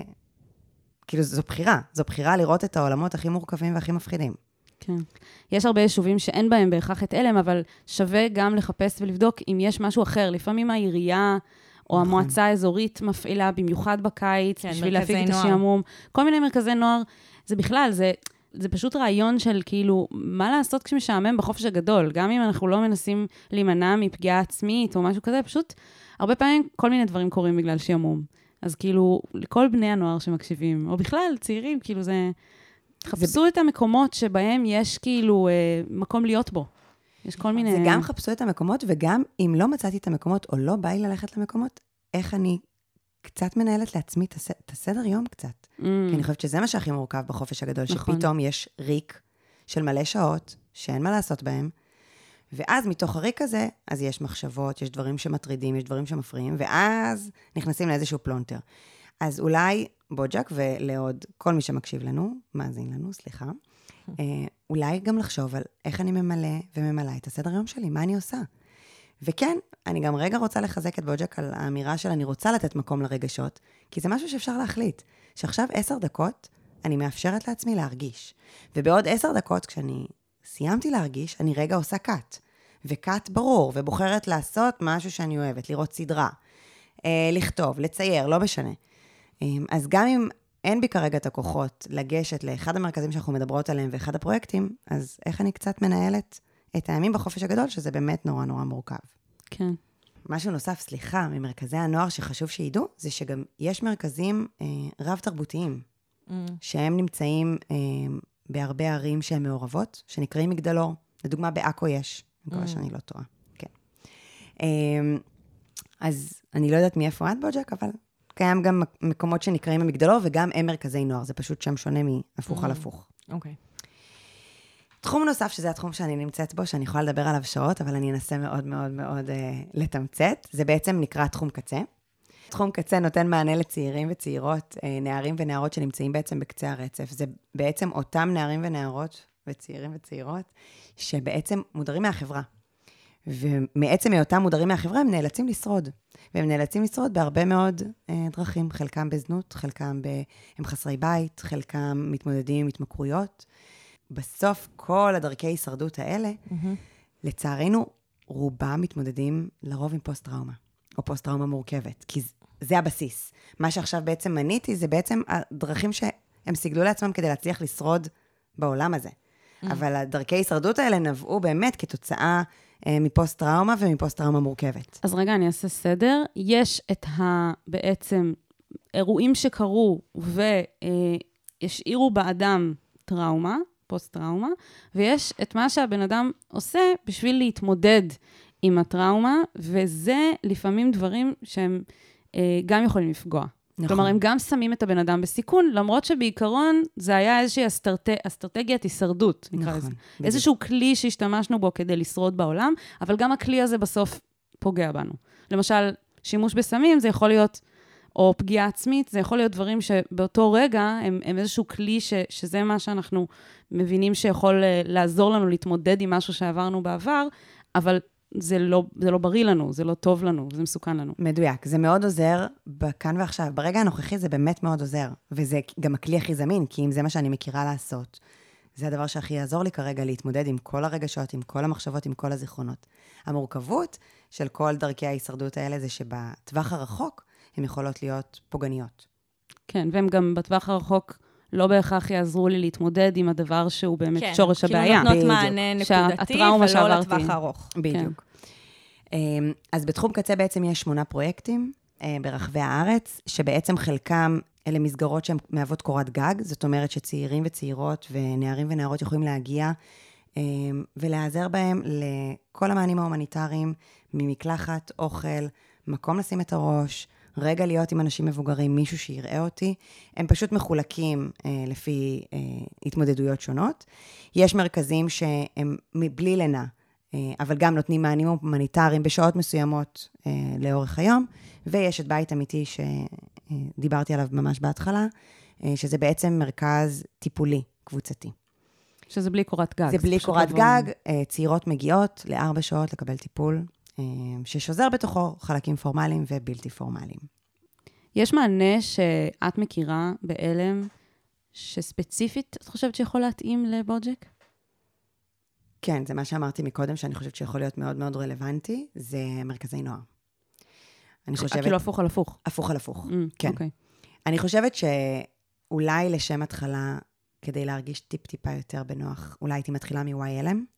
זו בחירה. זו בחירה לראות את העולמות הכי מורכבים והכי מפחידים. כן. יש הרבה יישובים שאין בהם בהכרח את הלם, אבל שווה גם לחפש ולבדוק אם יש משהו אחר. לפעמים העירייה או נכון. המועצה האזורית מפעילה, במיוחד בקיץ, כן, בשביל להפיג את. השעמום. כל מיני מרכזי נוער. זה בכלל, זה, זה פשוט רעיון של כאילו, מה לעשות כשמשעמם בחופש הגדול? גם אם אנחנו לא מנסים להימנע מפגיעה עצמית או משהו כזה, פשוט הרבה פעמים כל מיני דברים קורים בגלל שעמום. אז כאילו, לכל בני הנוער שמקשיבים, או בכלל, צעירים, כאילו זה... חפשו את המקומות שבהם יש כאילו אה, מקום להיות בו. יש כל מיני... זה גם חפשו את המקומות, וגם אם לא מצאתי את המקומות, או לא בא לי ללכת למקומות, איך אני קצת מנהלת לעצמי. את הסדר יום קצת. Mm, כי אני חושבת שזה מה שהכי מורכב בחופש הגדול, נכון. שפתאום יש ריק של מלא שעות, שאין מה לעשות בהם, ואז מתוך הריק הזה, אז יש מחשבות, יש דברים שמטרידים, יש דברים שמפריעים, ואז נכנסים לאיזשהו פלונטר. אז אולי בוג'ק ולעוד כל מי שמקשיב לנו, מאזין לנו, סליחה, אה, אולי גם לחשוב על איך אני ממלא וממלאה את הסדר יום שלי, מה אני עושה. וכן, אני גם רגע רוצה לחזק את בוג'ק על האמירה של אני רוצה לתת מקום לרגשות, כי זה משהו שאפשר להחליט. שעכשיו עשר דקות אני מאפשרת לעצמי להרגיש. ובעוד עשר דקות, כשאני סיימתי להרגיש, אני רגע עושה קאט. וקאט ברור, ובוחרת לעשות משהו שאני אוהבת, לראות סדרה, אה, לכתוב, לצייר, לא משנה. אה, אז גם אם אין בי כרגע את הכוחות לגשת לאחד המרכזים שאנחנו מדברות עליהם ואחד הפרויקטים, אז איך אני קצת מנהלת את הימים בחופש הגדול, שזה באמת נורא נורא מורכב. כן. משהו נוסף, סליחה, ממרכזי הנוער שחשוב שידעו, זה שגם יש מרכזים אה, רב-תרבותיים, Mm. שהם נמצאים אה, בהרבה ערים שהן מעורבות, שנקראים מגדלור. לדוגמה, בעכו יש, אני מקווה Mm. שאני לא טועה. כן. אה, אז אני לא יודעת מאיפה את, בוג'ק, אבל קיים גם מקומות שנקראים המגדלור, וגם הם מרכזי נוער, זה פשוט שם שונה מהפוך על Mm. הפוך. אוקיי. תחום נוסף, שזה התחום שאני נמצאת בו, שאני יכולה לדבר עליו שעות, אבל אני אנסה מאוד מאוד מאוד אה, לתמצת, זה בעצם נקרא תחום קצה. תחום קצה נותן מענה לצעירים וצעירות, אה, נערים ונערות שנמצאים בעצם בקצה הרצף. זה בעצם אותם נערים ונערות וצעירים וצעירות, שבעצם מודרים מהחברה. ומעצם היותם מודרים מהחברה, הם נאלצים לשרוד. והם נאלצים לשרוד בהרבה מאוד אה, דרכים, חלקם בזנות, חלקם ב... הם חסרי בית, חלקם מתמודדים עם התמכרויות. בסוף, כל הדרכי הישרדות האלה, mm-hmm. לצערנו, רובם מתמודדים לרוב עם פוסט-טראומה, או פוסט-טראומה מורכבת, כי זה הבסיס. מה שעכשיו בעצם מניתי, זה בעצם הדרכים שהם סיגלו לעצמם כדי להצליח לשרוד בעולם הזה. Mm. אבל הדרכי הישרדות האלה נבעו באמת כתוצאה אה, מפוסט-טראומה ומפוסט-טראומה מורכבת. אז רגע, אני אעשה סדר. יש את ה... בעצם אירועים שקרו והשאירו באדם טראומה, פוסט-טראומה, ויש את מה שהבן אדם עושה בשביל להתמודד עם הטראומה, וזה לפעמים דברים שהם אה, גם יכולים לפגוע. נכון. כלומר, הם גם שמים את הבן אדם בסיכון, למרות שבעיקרון זה היה איזושהי אסטרט... אסטרטגיית הישרדות, נקרא נכון, לזה. בדיוק. איזשהו כלי שהשתמשנו בו כדי לשרוד בעולם, אבל גם הכלי הזה בסוף פוגע בנו. למשל, שימוש בסמים זה יכול להיות, או פגיעה עצמית, זה יכול להיות דברים שבאותו רגע הם, הם איזשהו כלי ש, שזה מה שאנחנו מבינים שיכול אה, לעזור לנו להתמודד עם משהו שעברנו בעבר, אבל זה לא, זה לא בריא לנו, זה לא טוב לנו, זה מסוכן לנו. מדויק, זה מאוד עוזר בכאן ועכשיו. ברגע הנוכחי זה באמת מאוד עוזר, וזה גם הכלי הכי זמין, כי אם זה מה שאני מכירה לעשות, זה הדבר שהכי יעזור לי כרגע להתמודד עם כל הרגשות, עם כל המחשבות, עם כל הזיכרונות. המורכבות של כל דרכי ההישרדות האלה זה שבטווח הרחוק הן יכולות להיות פוגעניות. כן, והן גם בטווח הרחוק לא בהכרח יעזרו לי להתמודד עם הדבר שהוא באמת כן, שורש כאילו הבעיה. כן, כאילו נותנות מענה נקודתי ולא לטווח ארוך. בדיוק. כן. אז בתחום קצה בעצם יש שמונה פרויקטים אה, ברחבי הארץ, שבעצם חלקם אלה מסגרות שהן מהוות קורת גג, זאת אומרת שצעירים וצעירות ונערים ונערות יכולים להגיע אה, ולהיעזר בהם לכל המענים ההומניטריים, ממקלחת, אוכל, מקום לשים את הראש, רגע להיות עם אנשים מבוגרים, מישהו שיראה אותי. הם פשוט מחולקים אה, לפי אה, התמודדויות שונות. יש מרכזים שהם מבלי לינה, אה, אבל גם נותנים מענים הומניטריים בשעות מסוימות אה, לאורך היום, ויש את בית אמיתי שדיברתי עליו ממש בהתחלה, אה, שזה בעצם מרכז טיפולי קבוצתי. שזה בלי קורת גג. זה בלי קורת. גג, אה, צעירות מגיעות לארבע שעות לקבל טיפול אה, ששוזר בתוכו חלקים פורמליים ובלתי פורמליים. יש מענה שאת מכירה בעלם, שספציפית את חושבת שיכול להתאים לבוג'ק? כן, זה מה שאמרתי מקודם, שאני חושבת שיכול להיות מאוד מאוד רלוונטי, זה מרכזי נוער. אני חושבת... כאילו הפוך על הפוך. הפוך על הפוך, mm, כן. Okay. אוקיי. אני חושבת שאולי לשם התחלה, כדי להרגיש טיפ-טיפה יותר בנוח, אולי הייתי מתחילה מ-YLM.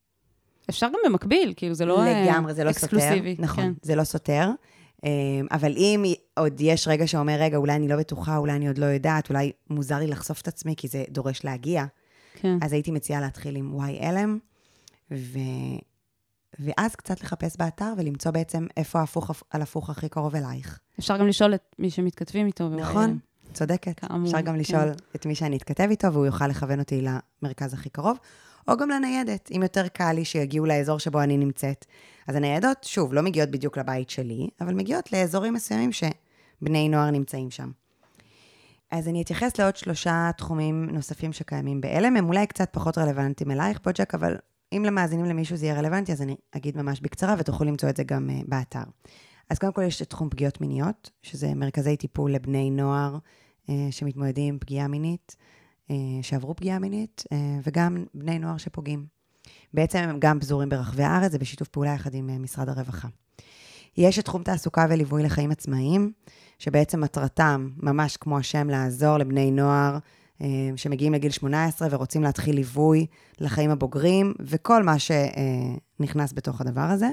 אפשר גם במקביל, כאילו, זה לא אה, לגמרי, זה לא אקסקלוסיבי. סותר. נכון, כן. זה לא סותר. אה, אבל אם עוד יש רגע שאומר, רגע, אולי אני לא בטוחה, אולי אני עוד לא יודעת, אולי מוזר לי לחשוף את עצמי, כי זה דורש להגיע, כן. אז הייתי מציעה להתחיל עם YLM, ו... ואז קצת לחפש באתר ולמצוא בעצם איפה ההפוך על הפוך הכי קרוב אלייך. אפשר גם לשאול את מי שמתכתבים איתו. נכון, צודקת. כאמור. אפשר גם כן. לשאול. את מי שאני אתכתב איתו, והוא יוכל לכוון אותי למרכז הכי קרוב. או גם לניידת, אם יותר קל לי שיגיעו לאזור שבו אני נמצאת. אז הניידות, שוב, לא מגיעות בדיוק לבית שלי, אבל מגיעות לאזורים מסוימים שבני נוער נמצאים שם. אז אני אתייחס לעוד שלושה תחומים נוספים שקיימים בעלם, הם אולי קצת פחות רלוונטיים אלייך, פוג'ק, אבל אם למאזינים למישהו זה יהיה רלוונטי, אז אני אגיד ממש בקצרה, ותוכלו למצוא את זה גם uh, באתר. אז קודם כל יש את תחום פגיעות מיניות, שזה מרכזי טיפול לבני נוער uh, שמתמודדים עם פגיעה מינית. אה, שעברו פגיעה מינית, אה, וגם בני נוער שפוגעים. בעצם הם גם פזורים ברחבי הארץ, זה בשיתוף פעולה יחד עם אה, משרד הרווחה. יש את תחום תעסוקה וליווי לחיים עצמאיים, שבעצם מטרתם, ממש כמו השם, לעזור לבני נוער שמגיעים לגיל 18 ורוצים להתחיל ליווי לחיים הבוגרים, וכל מה שנכנס בתוך הדבר הזה.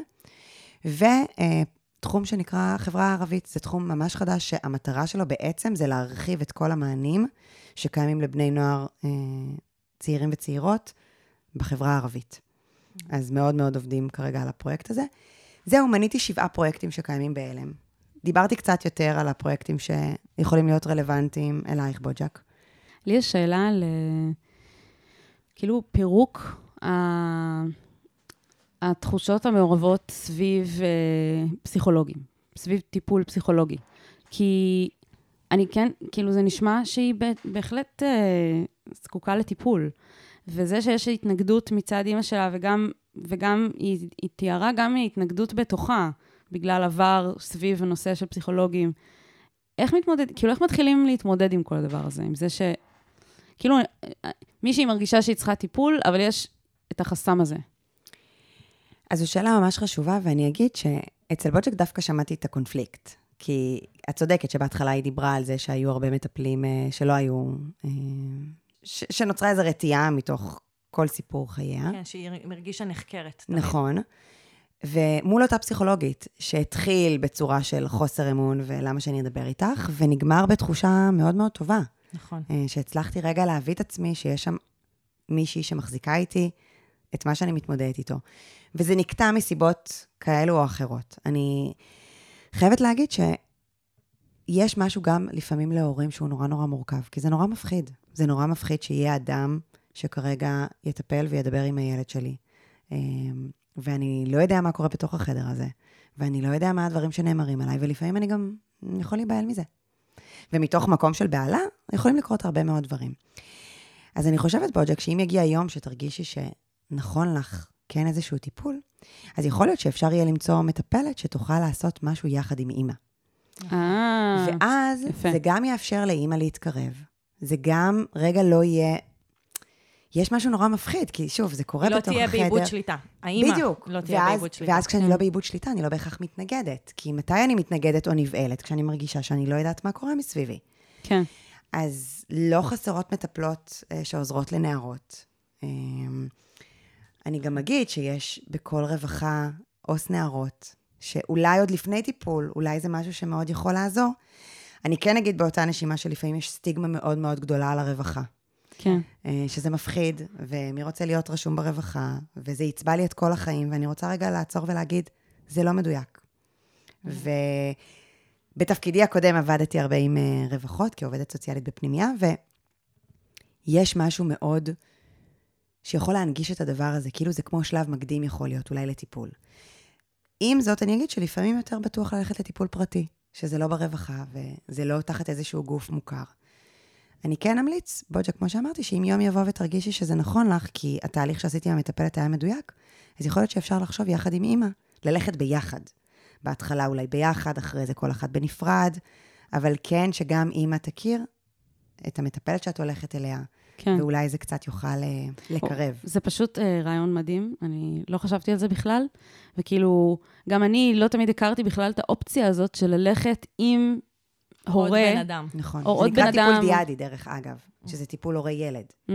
ותחום שנקרא חברה הערבית, זה תחום ממש חדש, שהמטרה שלו בעצם זה להרחיב את כל המענים שקיימים לבני נוער אה, צעירים וצעירות בחברה הערבית. אז מאוד מאוד עובדים כרגע על הפרויקט הזה. זהו, מניתי שבעה פרויקטים שקיימים בעלם. דיברתי קצת יותר על הפרויקטים שיכולים להיות רלוונטיים אלייך, בוג'ק. לי יש שאלה על כאילו פירוק ה... התחושות המעורבות סביב אה, פסיכולוגים, סביב טיפול פסיכולוגי. כי אני כן, כאילו זה נשמע שהיא בהחלט אה, זקוקה לטיפול. וזה שיש התנגדות מצד אימא שלה, וגם וגם, היא, היא תיארה גם התנגדות בתוכה, בגלל עבר סביב הנושא של פסיכולוגים. איך מתמודד, כאילו, איך מתחילים להתמודד עם כל הדבר הזה? עם זה ש... כאילו, מישהי מרגישה שהיא צריכה טיפול, אבל יש את החסם הזה. אז זו שאלה ממש חשובה, ואני אגיד שאצל בוג'ק דווקא שמעתי את הקונפליקט. כי את צודקת שבהתחלה היא דיברה על זה שהיו הרבה מטפלים אה, שלא היו... אה, ש- שנוצרה איזו רתיעה מתוך כל סיפור חייה. כן, שהיא מרגישה נחקרת. נכון. ומול אותה פסיכולוגית, שהתחיל בצורה של חוסר אמון ולמה שאני אדבר איתך, ונגמר בתחושה מאוד מאוד טובה. נכון. אה, שהצלחתי רגע להביא את עצמי, שיש שם מישהי שמחזיקה איתי את מה שאני מתמודדת איתו. וזה נקטע מסיבות כאלו או אחרות. אני חייבת להגיד שיש משהו גם לפעמים להורים שהוא נורא נורא מורכב, כי זה נורא מפחיד. זה נורא מפחיד שיהיה אדם שכרגע יטפל וידבר עם הילד שלי. אה, ואני לא יודע מה קורה בתוך החדר הזה, ואני לא יודע מה הדברים שנאמרים עליי, ולפעמים אני גם יכול להיבהל מזה. ומתוך מקום של בהלה, יכולים לקרות הרבה מאוד דברים. אז אני חושבת, בוג'ק, שאם יגיע יום שתרגישי שנכון לך כן איזשהו טיפול, אז יכול להיות שאפשר יהיה למצוא מטפלת שתוכל לעשות משהו יחד עם אימא. אה, ואז יפה. זה גם יאפשר לאימא להתקרב. זה גם רגע לא יהיה... יש משהו נורא מפחיד, כי שוב, זה קורה לא בתוך תהיה החדר. באיבוד שליטה. האימא בדיוק. לא תהיה ואז, באיבוד שליטה. ואז כשאני כן. לא באיבוד שליטה, אני לא בהכרח מתנגדת. כי מתי אני מתנגדת או נבהלת? כשאני מרגישה שאני לא יודעת מה קורה מסביבי. כן. אז לא חסרות מטפלות אה, שעוזרות לנערות. אה, אני גם אגיד שיש בכל רווחה עו"ס נערות, שאולי עוד לפני טיפול, אולי זה משהו שמאוד יכול לעזור. אני כן אגיד באותה נשימה שלפעמים יש סטיגמה מאוד מאוד גדולה על הרווחה. כן. אה, שזה מפחיד, ומי רוצה להיות רשום ברווחה, וזה יצבע לי את כל החיים, ואני רוצה רגע לעצור ולהגיד, זה לא מדויק. ובתפקידי הקודם עבדתי הרבה עם אה, רווחות, כעובדת סוציאלית בפנימייה, ויש משהו מאוד שיכול להנגיש את הדבר הזה, כאילו זה כמו שלב מקדים יכול להיות, אולי לטיפול. עם זאת, אני אגיד שלפעמים יותר בטוח ללכת לטיפול פרטי, שזה לא ברווחה, וזה לא תחת איזשהו גוף מוכר. אני כן אמליץ, בוג'ה, כמו שאמרתי, שאם יום יבוא ותרגישי שזה נכון לך, כי התהליך שעשיתי עם המטפלת היה מדויק, אז יכול להיות שאפשר לחשוב יחד עם אימא, ללכת ביחד. בהתחלה אולי ביחד, אחרי זה כל אחת בנפרד, אבל כן שגם אימא תכיר את המטפלת שאת הולכת אליה, כן. ואולי זה קצת יוכל אה, לקרב. זה פשוט אה, רעיון מדהים, אני לא חשבתי על זה בכלל, וכאילו, גם אני לא תמיד הכרתי בכלל את האופציה הזאת של ללכת עם הורה. עוד בן אדם. נכון. או עוד זה נקרא בן אדם. טיפול דיאדי, דרך אגב, שזה טיפול הורה ילד. Mm,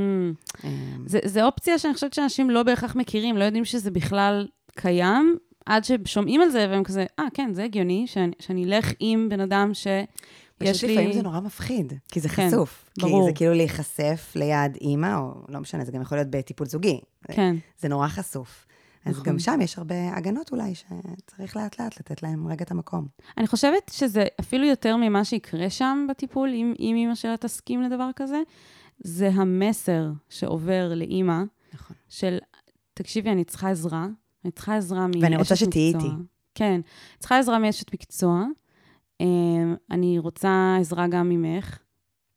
אה, זה, זה אופציה שאני חושבת שאנשים לא בהכרח מכירים, לא יודעים שזה בכלל קיים, עד ששומעים על זה והם כזה, אה, כן, זה הגיוני, שאני, שאני אלך עם בן אדם שיש פשוט לי... לפעמים זה נורא מפחיד, כי זה כן, חשוף. ברור. כי זה כאילו להיחשף ליד אימא, או לא משנה, זה גם יכול להיות בטיפול זוגי. כן, זה נורא חשוף. אז נכון. גם שם יש הרבה הגנות אולי, שצריך לאט-לאט לתת להם רגע את המקום. אני חושבת שזה אפילו יותר ממה שיקרה שם בטיפול, אם, אם אימא שלה תסכים לדבר כזה, זה המסר שעובר לאימא, נכון. של, תקשיבי, אני צריכה עזרה, אני צריכה עזרה מאשת מקצוע. ואני רוצה שתהיי איתי. כן, צריכה עזרה מאשת מקצוע. אמ, אני רוצה עזרה גם ממך,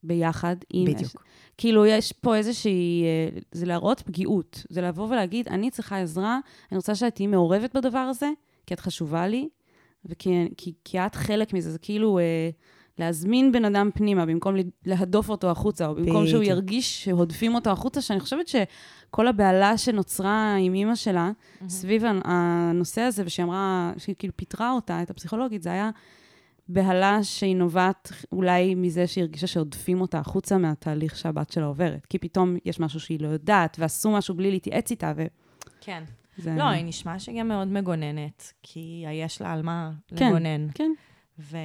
ביחד עם... בדיוק. כאילו, יש פה איזושהי... אה, זה להראות פגיעות. זה לבוא ולהגיד, אני צריכה עזרה, אני רוצה שאת תהיי מעורבת בדבר הזה, כי את חשובה לי, וכי כי, כי את חלק מזה. זה כאילו אה, להזמין בן אדם פנימה, במקום להדוף אותו החוצה, או במקום שהוא בדיוק. ירגיש שהודפים אותו החוצה, שאני חושבת שכל הבהלה שנוצרה עם אימא שלה, סביב הנ- הנושא הזה, ושהיא אמרה, שהיא כאילו פיטרה אותה, את הפסיכולוגית, זה היה בהלה שהיא נובעת אולי מזה שהיא הרגישה שהודפים אותה החוצה מהתהליך שהבת שלה עוברת. כי פתאום יש משהו שהיא לא יודעת, ועשו משהו בלי להתייעץ איתה, וזה... כן. לא, היא נשמע שגם מאוד מגוננת, כי יש לה על מה כן. לגונן. כן, ו-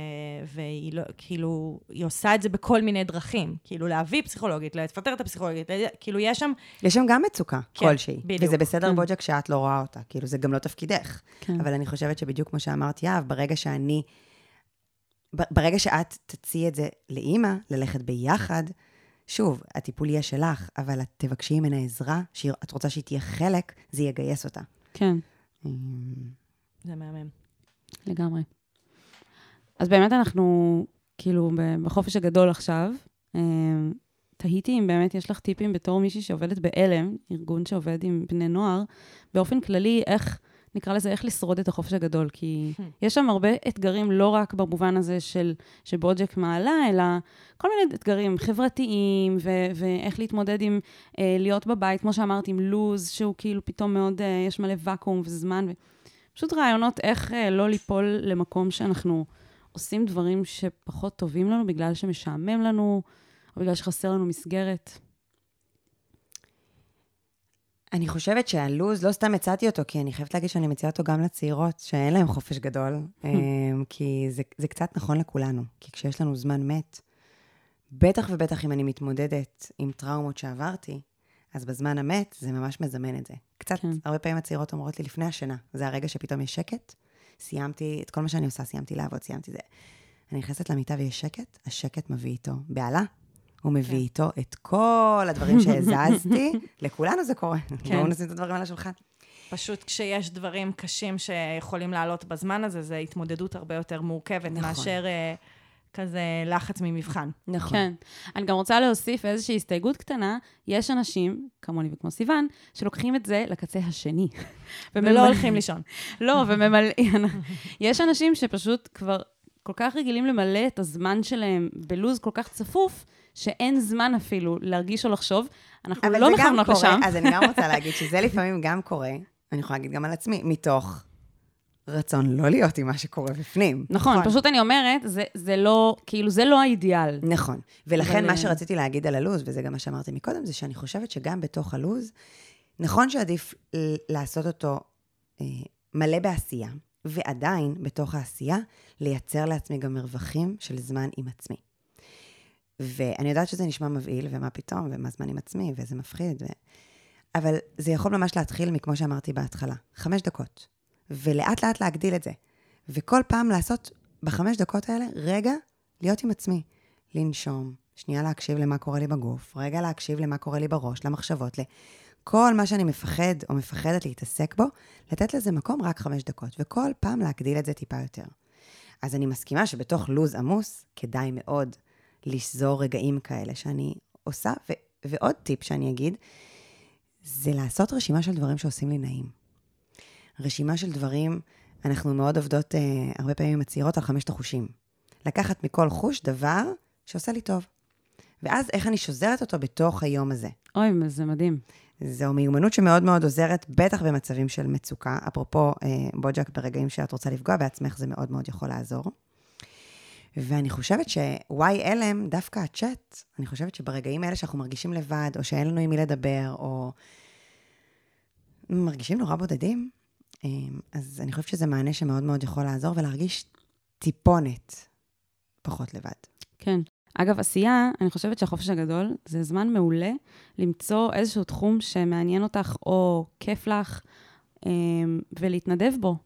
והיא לא, כאילו, היא עושה את זה בכל מיני דרכים. כאילו, להביא פסיכולוגית, לפטר את הפסיכולוגית, כאילו, יש שם... יש שם גם מצוקה כן, כלשהי. בדיוק. וזה בסדר, כן. בוג'ק, שאת לא רואה אותה. כאילו, זה גם לא תפקידך. כן. אבל אני חושבת שבדיוק כמו שאמרת, יהב, ברגע שאני... ברגע שאת תציעי את זה לאימא, ללכת ביחד, שוב, הטיפול יהיה שלך, אבל את תבקשי ממנה עזרה, שאת רוצה שהיא תהיה חלק, זה יגייס אותה. כן, אמ, זה מהמם. לגמרי. אז באמת אנחנו, כאילו, בחופש הגדול עכשיו, אה, תהיתי אם באמת יש לך טיפים בתור מישהי שעובדת בעלם, ארגון שעובד עם בני נוער, באופן כללי, איך, נקרא לזה, איך לשרוד את החופש הגדול. כי יש שם הרבה אתגרים, לא רק במובן הזה של, שבוג'ק מעלה, אלא כל מיני אתגרים חברתיים, ו- ואיך להתמודד עם אה, להיות בבית, כמו שאמרת, עם לוז, שהוא כאילו פתאום מאוד, אה, יש מלא ואקום וזמן. ו... פשוט רעיונות איך אה, לא ליפול למקום שאנחנו עושים דברים שפחות טובים לנו בגלל שמשעמם לנו, או בגלל שחסר לנו מסגרת. אני חושבת שהלו"ז, לא סתם הצעתי אותו, כי אני חייבת להגיד שאני מציעה אותו גם לצעירות, שאין להן חופש גדול, אמ, כי זה, זה קצת נכון לכולנו. כי כשיש לנו זמן מת, בטח ובטח אם אני מתמודדת עם טראומות שעברתי, אז בזמן המת זה ממש מזמן את זה. קצת, כן. הרבה פעמים הצעירות אומרות לי, לפני השינה, זה הרגע שפתאום יש שקט, סיימתי את כל מה שאני עושה, סיימתי לעבוד, סיימתי זה. אני נכנסת למיטה ויש שקט, השקט מביא איתו בהלה, הוא מביא כן. איתו את כל הדברים שהזזתי, לכולנו זה קורה. כן. בואו נשים את הדברים על השולחן. פשוט כשיש דברים קשים שיכולים לעלות בזמן הזה, זו התמודדות הרבה יותר מורכבת נכון. מאשר uh, כזה לחץ ממבחן. נכון. כן. אני גם רוצה להוסיף איזושהי הסתייגות קטנה. יש אנשים, כמוני וכמו סיוון, שלוקחים את זה לקצה השני. ולא הולכים לישון. לא, וממלאים. יש אנשים שפשוט כבר כל כך רגילים למלא את הזמן שלהם בלוז כל כך צפוף, שאין זמן אפילו להרגיש או לחשוב. אנחנו לא מכוונות לשם. אז אני גם רוצה להגיד שזה לפעמים גם קורה, אני יכולה להגיד גם על עצמי, מתוך רצון לא להיות עם מה שקורה בפנים. נכון, נכון. פשוט אני אומרת, זה, זה לא, כאילו, זה לא האידיאל. נכון. ולכן אבל... מה שרציתי להגיד על הלו"ז, וזה גם מה שאמרתי מקודם, זה שאני חושבת שגם בתוך הלו"ז, נכון שעדיף לעשות אותו אה, מלא בעשייה, ועדיין, בתוך העשייה, לייצר לעצמי גם מרווחים של זמן עם עצמי. ואני יודעת שזה נשמע מבהיל, ומה פתאום, ומה זמן עם עצמי, וזה מפחיד, ו... אבל זה יכול ממש להתחיל מכמו שאמרתי בהתחלה, חמש דקות. ולאט לאט להגדיל את זה. וכל פעם לעשות בחמש דקות האלה, רגע, להיות עם עצמי. לנשום, שנייה להקשיב למה קורה לי בגוף, רגע להקשיב למה קורה לי בראש, למחשבות, לכל מה שאני מפחד או מפחדת להתעסק בו, לתת לזה מקום רק חמש דקות, וכל פעם להגדיל את זה טיפה יותר. אז אני מסכימה שבתוך לו"ז עמוס, כדאי מאוד לשזור רגעים כאלה שאני עושה. ו- ועוד טיפ שאני אגיד, זה לעשות רשימה של דברים שעושים לי נעים. רשימה של דברים, אנחנו מאוד עובדות אה, הרבה פעמים עם הצעירות על חמשת החושים. לקחת מכל חוש דבר שעושה לי טוב. ואז איך אני שוזרת אותו בתוך היום הזה. אוי, זה מדהים. זו מיומנות שמאוד מאוד עוזרת, בטח במצבים של מצוקה. אפרופו אה, בוג'ק, ברגעים שאת רוצה לפגוע בעצמך, זה מאוד מאוד יכול לעזור. ואני חושבת ש-YLM, דווקא הצ'אט, אני חושבת שברגעים האלה שאנחנו מרגישים לבד, או שאין לנו עם מי לדבר, או מרגישים נורא בודדים, אמ, אז אני חושבת שזה מענה שמאוד מאוד יכול לעזור ולהרגיש טיפונת פחות לבד. כן. אגב, עשייה, אני חושבת שהחופש הגדול זה זמן מעולה למצוא איזשהו תחום שמעניין אותך או כיף לך אמ, ולהתנדב בו.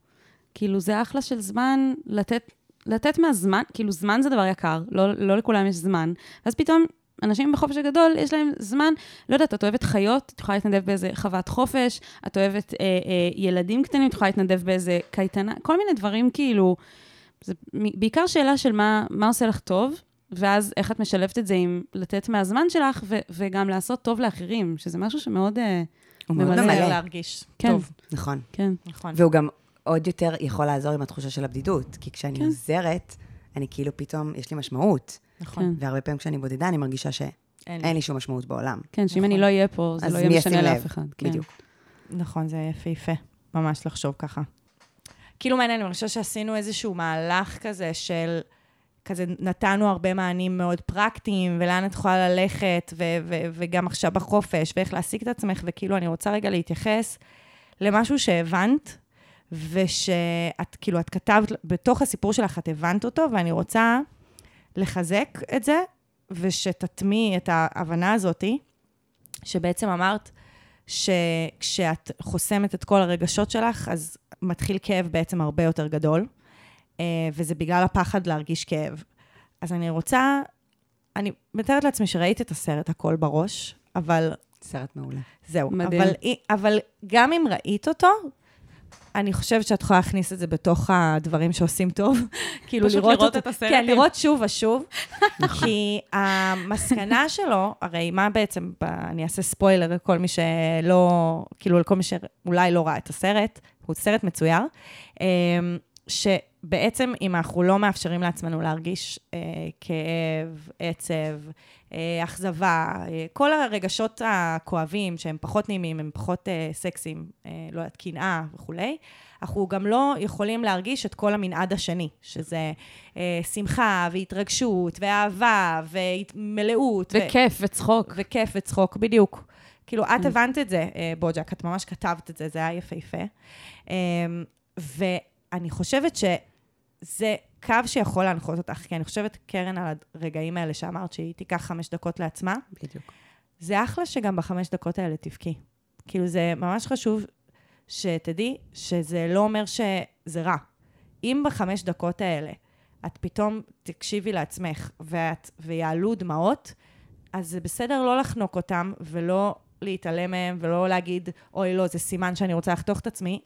כאילו, זה אחלה של זמן לתת, לתת מהזמן, כאילו, זמן זה דבר יקר, לא, לא לכולם יש זמן. ואז פתאום אנשים בחופש הגדול, יש להם זמן, לא יודעת, את אוהבת חיות, את יכולה להתנדב באיזה חוות חופש, את אוהבת אה, אה, ילדים קטנים, את יכולה להתנדב באיזה קייטנה, כל מיני דברים כאילו, זה בעיקר שאלה של מה, מה עושה לך טוב, ואז איך את משלבת את זה עם לתת מהזמן שלך, ו- וגם לעשות טוב לאחרים, שזה משהו שמאוד אה, ממלא. להרגיש כן. טוב. נכון. כן. נכון. והוא גם עוד יותר יכול לעזור עם התחושה של הבדידות, כי כשאני כן. עוזרת, אני כאילו פתאום, יש לי משמעות. נכון. כן. והרבה פעמים כשאני בודדה, אני מרגישה שאין לי שום משמעות בעולם. כן, שאם נכון. אני לא אהיה פה, זה לא יהיה משנה לאף אחד. כן. בדיוק. נכון, זה יפהפה, ממש לחשוב ככה. כאילו מעניין, אני חושבת שעשינו איזשהו מהלך כזה של, כזה נתנו הרבה מענים מאוד פרקטיים, ולאן את יכולה ללכת, ו- ו- וגם עכשיו בחופש, ואיך להשיג את עצמך, וכאילו, אני רוצה רגע להתייחס למשהו שהבנת, ושאת, כאילו, את כתבת, בתוך הסיפור שלך את הבנת אותו, ואני רוצה לחזק את זה, ושתטמיעי את ההבנה הזאתי, שבעצם אמרת שכשאת חוסמת את כל הרגשות שלך, אז מתחיל כאב בעצם הרבה יותר גדול, אה, וזה בגלל הפחד להרגיש כאב. אז אני רוצה, אני מתארת לעצמי שראית את הסרט הכל בראש, אבל... סרט מעולה. זהו. מדהים. אבל, אבל גם אם ראית אותו, אני חושבת שאת יכולה להכניס את זה בתוך הדברים שעושים טוב. כאילו פשוט לראות, את הסרט, כן. לראות שוב ושוב. כי המסקנה שלו, הרי מה בעצם, אני אעשה ספוילר לכל מי שלא, כאילו לכל מי שאולי לא ראה את הסרט, הוא סרט מצויר, אמ, שבעצם אם אנחנו לא מאפשרים לעצמנו להרגיש אה, כאב, עצב, אה, אכזבה, אה, כל הרגשות הכואבים שהם פחות נעימים, הם פחות אה, סקסיים, אה, לא יודעת, קנאה וכולי, אנחנו גם לא יכולים להרגיש את כל המנעד השני, שזה אה, שמחה והתרגשות ואהבה ומלאות. ו- וכיף וצחוק. וכיף וצחוק, בדיוק. כאילו, את הבנת את זה, אה, בוג'ק, את ממש כתבת את זה, זה היה יפהפה. אה, ואני חושבת שזה קו שיכול להנחות אותך, כי אני חושבת, קרן, על הרגעים האלה שאמרת שהיא תיקח חמש דקות לעצמה, בדיוק. זה אחלה שגם בחמש דקות האלה תבכי. כאילו, זה ממש חשוב שתדעי שזה לא אומר שזה רע. אם בחמש דקות האלה את פתאום תקשיבי לעצמך ואת, ויעלו דמעות, אז זה בסדר לא לחנוק אותם ולא להתעלם מהם ולא להגיד, אוי, לא, זה סימן שאני רוצה לחתוך את עצמי.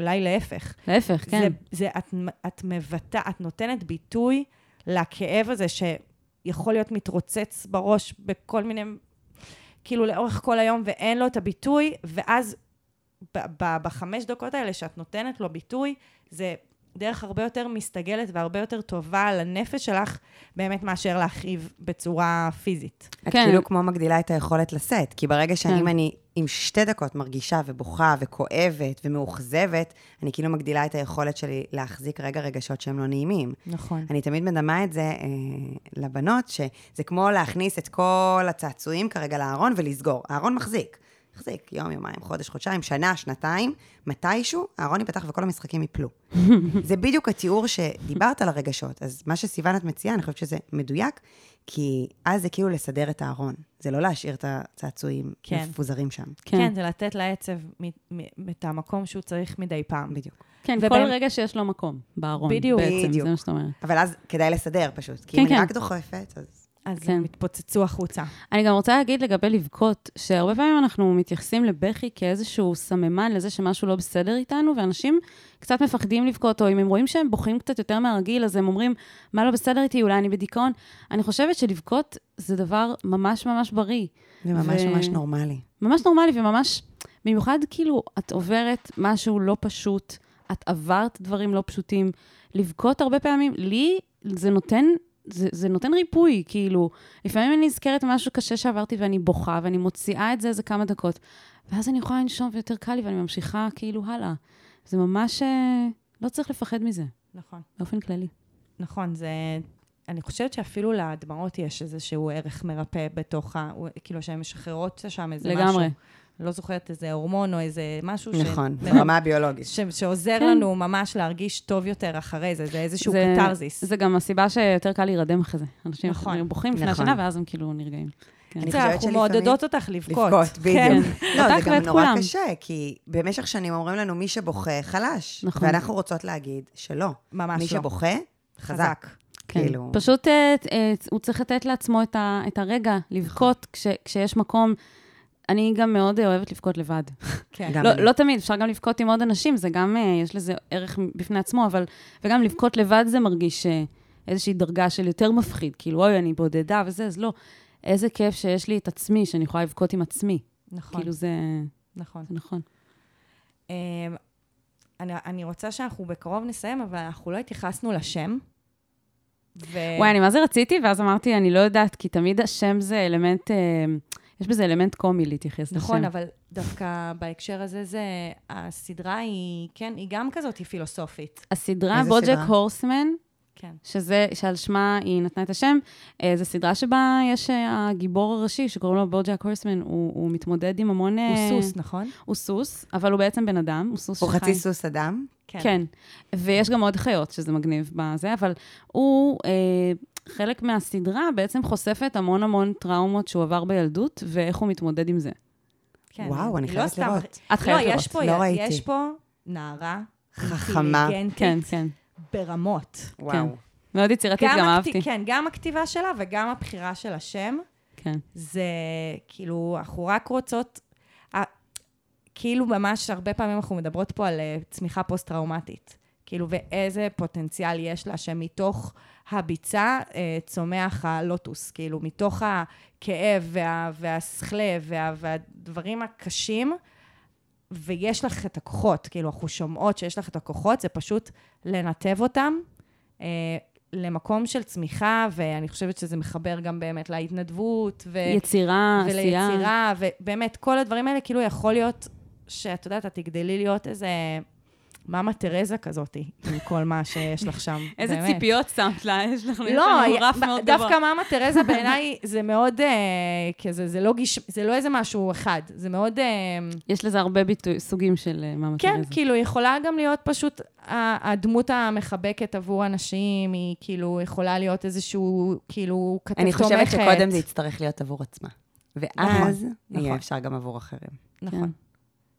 אולי להפך. להפך, כן. זה, זה, את, את מבטא, את נותנת ביטוי לכאב הזה שיכול להיות מתרוצץ בראש בכל מיני, כאילו לאורך כל היום, ואין לו את הביטוי, ואז ב, ב, בחמש דקות האלה שאת נותנת לו ביטוי, זה דרך הרבה יותר מסתגלת והרבה יותר טובה לנפש שלך, באמת מאשר להכאיב בצורה פיזית. את כן. כאילו כמו מגדילה את היכולת לשאת, כי ברגע כן. שאם אני עם שתי דקות מרגישה ובוכה וכואבת ומאוכזבת, אני כאילו מגדילה את היכולת שלי להחזיק רגע רגשות שהם לא נעימים. נכון. אני תמיד מדמה את זה אה, לבנות, שזה כמו להכניס את כל הצעצועים כרגע לארון ולסגור. הארון מחזיק. מחזיק יום, יומיים, חודש, חודשיים, שנה, שנתיים, מתישהו הארון ייפתח וכל המשחקים ייפלו. זה בדיוק התיאור שדיברת על הרגשות. אז מה שסיוון את מציעה, אני חושבת שזה מדויק, כי אז זה כאילו לסדר את הארון. זה לא להשאיר את הצעצועים כן. מפוזרים שם. כן. כן, זה לתת לעצב את המקום שהוא צריך מדי פעם. בדיוק. כן, ובאמת- כל רגע שיש לו מקום בארון. בדיוק. בעצם, בדיוק. זה מה שאת אומרת. אבל אז כדאי לסדר פשוט. כי כן, אם אני כן. רק דוחפת, אז... אז כן. הם התפוצצו החוצה. אני גם רוצה להגיד לגבי לבכות, שהרבה פעמים אנחנו מתייחסים לבכי כאיזשהו סממן לזה שמשהו לא בסדר איתנו, ואנשים קצת מפחדים לבכות, או אם הם רואים שהם בוכים קצת יותר מהרגיל, אז הם אומרים, מה לא בסדר איתי, אולי אני בדיכאון. אני חושבת שלבכות זה דבר ממש ממש בריא. זה ממש ו- ממש נורמלי. ממש נורמלי וממש, במיוחד כאילו, את עוברת משהו לא פשוט, את עברת דברים לא פשוטים. לבכות הרבה פעמים, לי זה נותן, זה, זה נותן ריפוי, כאילו. לפעמים אני נזכרת במשהו קשה שעברתי ואני בוכה, ואני מוציאה את זה איזה כמה דקות, ואז אני יכולה לנשום ויותר קל לי, ואני ממשיכה כאילו הלאה. זה ממש, אה, לא צריך לפחד מזה, נכון. באופן כללי. נכון, זה... אני חושבת שאפילו לדמעות יש איזשהו ערך מרפא בתוך ה... כאילו שהן משחררות שם איזה משהו. לגמרי. לא זוכרת איזה הורמון או איזה משהו נכון, ש... ברמה הביולוגית. ש... שעוזר כן. לנו ממש להרגיש טוב יותר אחרי זה, זה איזשהו זה- קתרזיס. זה גם הסיבה שיותר קל להירדם אחרי זה. אנשים נכון. בוכים לפני נכון. השינה, ואז הם כאילו נרגעים. כן. אני חושבת אנחנו שלפעמים- מעודדות אותך לבכות. לבכות, כן. בדיוק. לא, אותך זה גם נורא כולם. קשה, כי במשך שנים אומרים לנו, מי שבוכה, חלש. נכון. ואנחנו רוצות להגיד שלא. ממש מי לא. שבוכה, חזק. כן. כאילו... פשוט אה, אה, הוא צריך לתת לעצמו את, ה, את הרגע לבכות כש, כשיש מקום. אני גם מאוד אה, אוהבת לבכות לבד. כן. גם לא. לא תמיד, אפשר גם לבכות עם עוד אנשים, זה גם, אה, יש לזה ערך בפני עצמו, אבל, וגם לבכות לבד זה מרגיש אה, איזושהי דרגה של יותר מפחיד, כאילו, אוי, אני בודדה וזה, אז לא. איזה כיף שיש לי את עצמי, שאני יכולה לבכות עם עצמי. נכון, כאילו, זה, נכון. זה נכון. אמ, אני, אני רוצה שאנחנו בקרוב נסיים, אבל אנחנו לא התייחסנו לשם. ו... וואי, אני מה זה רציתי, ואז אמרתי, אני לא יודעת, כי תמיד השם זה אלמנט, אה, יש בזה אלמנט קומי להתייחס לשם. נכון, אבל דווקא בהקשר הזה, זה, הסדרה היא, כן, היא גם כזאת, היא פילוסופית. הסדרה בוג'ק? הורסמן, כן. שזה, שעל שמה היא נתנה את השם, אה, זו סדרה שבה יש אה, הגיבור הראשי, שקוראים לו בוג'ק הורסמן, הוא, הוא מתמודד עם המון... הוא אה, סוס, נכון? הוא סוס, אבל הוא בעצם בן אדם, הוא סוס הוא שחי. חצי סוס אדם. כן. כן. ויש גם עוד חיות, שזה מגניב בזה, אבל הוא, אה, חלק מהסדרה בעצם חושפת המון המון טראומות שהוא עבר בילדות, ואיך הוא מתמודד עם זה. כן. וואו, אני היא חייבת לא סתם- לראות. את לא, חייבת יש לראות. פה, לא ראיתי. יש פה נערה חכמה. כן, כן. ברמות. וואו. מאוד יצירתית, גם הכת- אהבתי. כן, גם הכתיבה שלה וגם הבחירה של השם. כן. זה כאילו, אנחנו רק רוצות... כאילו ממש הרבה פעמים אנחנו מדברות פה על אה, צמיחה פוסט-טראומטית. כאילו, ואיזה פוטנציאל יש לה שמתוך הביצה אה, צומח הלוטוס, כאילו, מתוך הכאב וה, והסכלה וה, והדברים הקשים, ויש לך את הכוחות, כאילו, אנחנו שומעות שיש לך את הכוחות, זה פשוט לנתב אותם. אה, למקום של צמיחה, ואני חושבת שזה מחבר גם באמת להתנדבות. ו... יצירה, עשייה. וליצירה, ובאמת, כל הדברים האלה, כאילו יכול להיות שאת יודעת, את תגדלי להיות איזה מאמה תרזה כזאת, עם כל מה שיש לך שם, איזה באמת. ציפיות שמת לה, יש לך לא, רף ב- מאוד גבוה. דווקא מאמה תרזה בעיניי זה מאוד, אה, כזה, זה לא, גיש, זה לא איזה משהו אחד, זה מאוד... אה, יש לזה הרבה ביטוי, סוגים של אה, מאמה כן, תרזה. כאילו, יכולה גם להיות פשוט הדמות המחבקת עבור אנשים, היא כאילו יכולה להיות איזשהו, כאילו, כתב אני תומכת. חושבת שקודם זה יצטרך להיות עבור עצמה. ואז נכון. יהיה אפשר גם עבור אחרים. נכון. כן.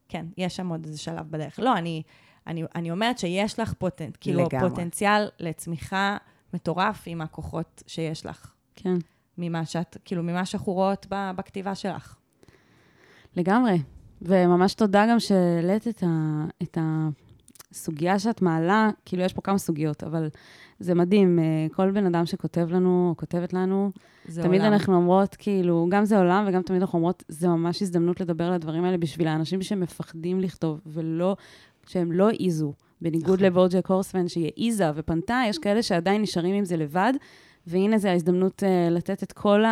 כן, יש שם עוד איזה שלב בדרך. לא, אני, אני, אני אומרת שיש לך פוטנט, כאילו, לגמרי. פוטנציאל לצמיחה מטורף עם הכוחות שיש לך, כן, ממה שאת, כאילו, ממה שאנחנו רואות בכתיבה שלך. לגמרי. וממש תודה גם שהעלית את, ה, את הסוגיה שאת מעלה, כאילו יש פה כמה סוגיות, אבל זה מדהים, אה, כל בן אדם שכותב לנו, או כותבת לנו, תמיד עולם. אנחנו אומרות, כאילו, גם זה עולם, וגם תמיד אנחנו אומרות, זה ממש הזדמנות לדבר על הדברים האלה בשביל האנשים שמפחדים לכתוב, ולא, שהם לא העיזו. בניגוד נכון. לבורג'ק הורסמן, שהיא העיזה ופנתה, יש כאלה שעדיין נשארים עם זה לבד, והנה זו ההזדמנות uh, לתת את כל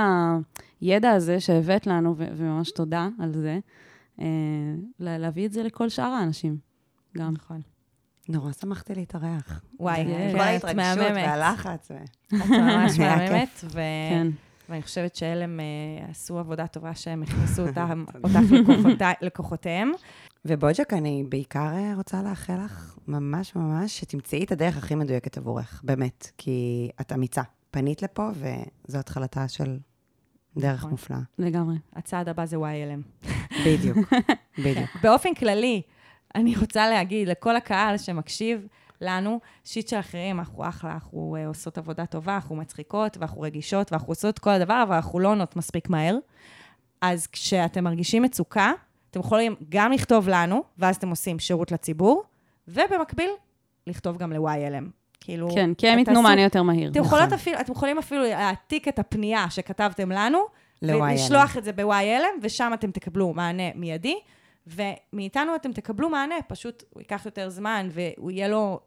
הידע הזה שהבאת לנו, ו- וממש תודה על זה, uh, לה- להביא את זה לכל שאר האנשים, גם. נכון. נורא שמחתי להתארח. וואי. כל ההתרגשות. והלחץ. את ממש מהממת. כן. ואני חושבת שעלם אה, עשו עבודה טובה שהם הכניסו אותם- אותך לכוחותי- לכוחותיהם. ובוג'ק, אני בעיקר אה, רוצה לאחל לך ממש ממש שתמצאי את הדרך הכי מדויקת עבורך, באמת. כי את אמיצה. פנית לפה, וזו התחלתה של דרך נכון. מופלאה. לגמרי. הצעד הבא זה YLM. בדיוק, בדיוק. באופן כללי, אני רוצה להגיד לכל הקהל שמקשיב לנו, שיט של אחרים, אנחנו אחלה, אנחנו uh, עושות עבודה טובה, אנחנו מצחיקות, ואנחנו רגישות, ואנחנו עושות כל הדבר, אבל אנחנו לא עונות מספיק מהר. אז כשאתם מרגישים מצוקה, אתם יכולים גם לכתוב לנו, ואז אתם עושים שירות לציבור, ובמקביל, לכתוב גם ל-YLM. כאילו, כן, כי הם ייתנו מענה יותר מהיר. אתם, יכולות אפילו, אתם יכולים אפילו להעתיק את הפנייה שכתבתם לנו. ולשלוח את זה ב-YLM, ושם אתם תקבלו מענה מיידי, ומאיתנו אתם תקבלו מענה, פשוט הוא ייקח יותר זמן, והוא יהיה לו,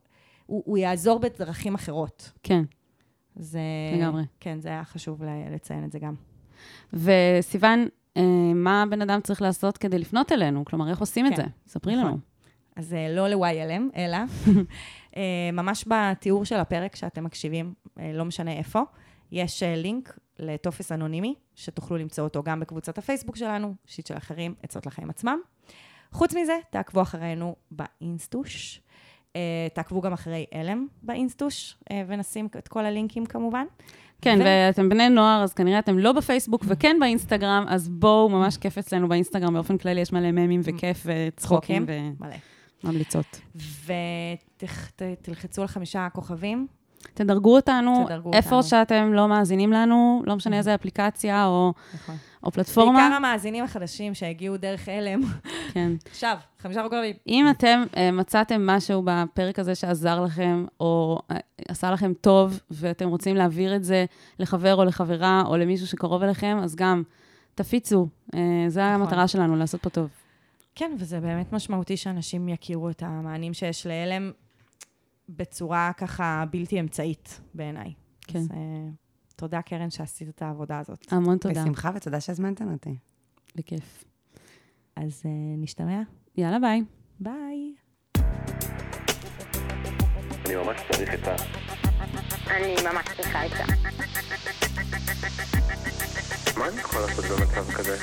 הוא, הוא יעזור בדרכים אחרות. כן. זה... לגמרי. כן, זה היה חשוב ל- לציין את זה גם. וסיוון, מה הבן אדם צריך לעשות כדי לפנות אלינו? כלומר, איך עושים את כן, זה? ספרי נכון. לנו. אז אה, לא ל-YLM, אלא אה, ממש בתיאור של הפרק שאתם מקשיבים, אה, לא משנה איפה, יש אה, לינק לטופס אנונימי, שתוכלו למצוא אותו גם בקבוצת הפייסבוק שלנו, שיט של אחרים, עצות לחיים עצמם. חוץ מזה, תעקבו אחרינו באינסטוש. אה, תעקבו גם אחרי אלם באינסטוש, אה, ונשים את כל הלינקים כמובן. כן, ו- ואתם בני נוער, אז כנראה אתם לא בפייסבוק וכן באינסטגרם, אז בואו, ממש כיף אצלנו באינסטגרם, באופן כללי יש מלא ממים וכיף וצחוקים. וממליצות. ותלחצו על חמישה כוכבים. תדרגו אותנו, תדרגו איפה אותנו. שאתם לא מאזינים לנו, לא משנה איזה אפליקציה או, נכון. או פלטפורמה. בעיקר המאזינים החדשים שהגיעו דרך אלם. כן. עכשיו, חמישה כוכבים. אם אתם uh, מצאתם משהו בפרק הזה שעזר לכם, או uh, עשה לכם טוב, ואתם רוצים להעביר את זה לחבר או לחברה, או למישהו שקרוב אליכם, אז גם תפיצו. Uh, זו נכון. המטרה שלנו, לעשות פה טוב. כן, וזה באמת משמעותי שאנשים יכירו את המענים שיש לאלם בצורה ככה בלתי אמצעית בעיניי. כן. אז uh, תודה, קרן, שעשית את העבודה הזאת. המון תודה. בשמחה ותודה שהזמנתם אותי. בכיף. אז uh, נשתמע. יאללה, ביי. ביי. אני ממש צריך את ה... אני ממש צריכה את זה. מה אני יכול לעשות במצב כזה?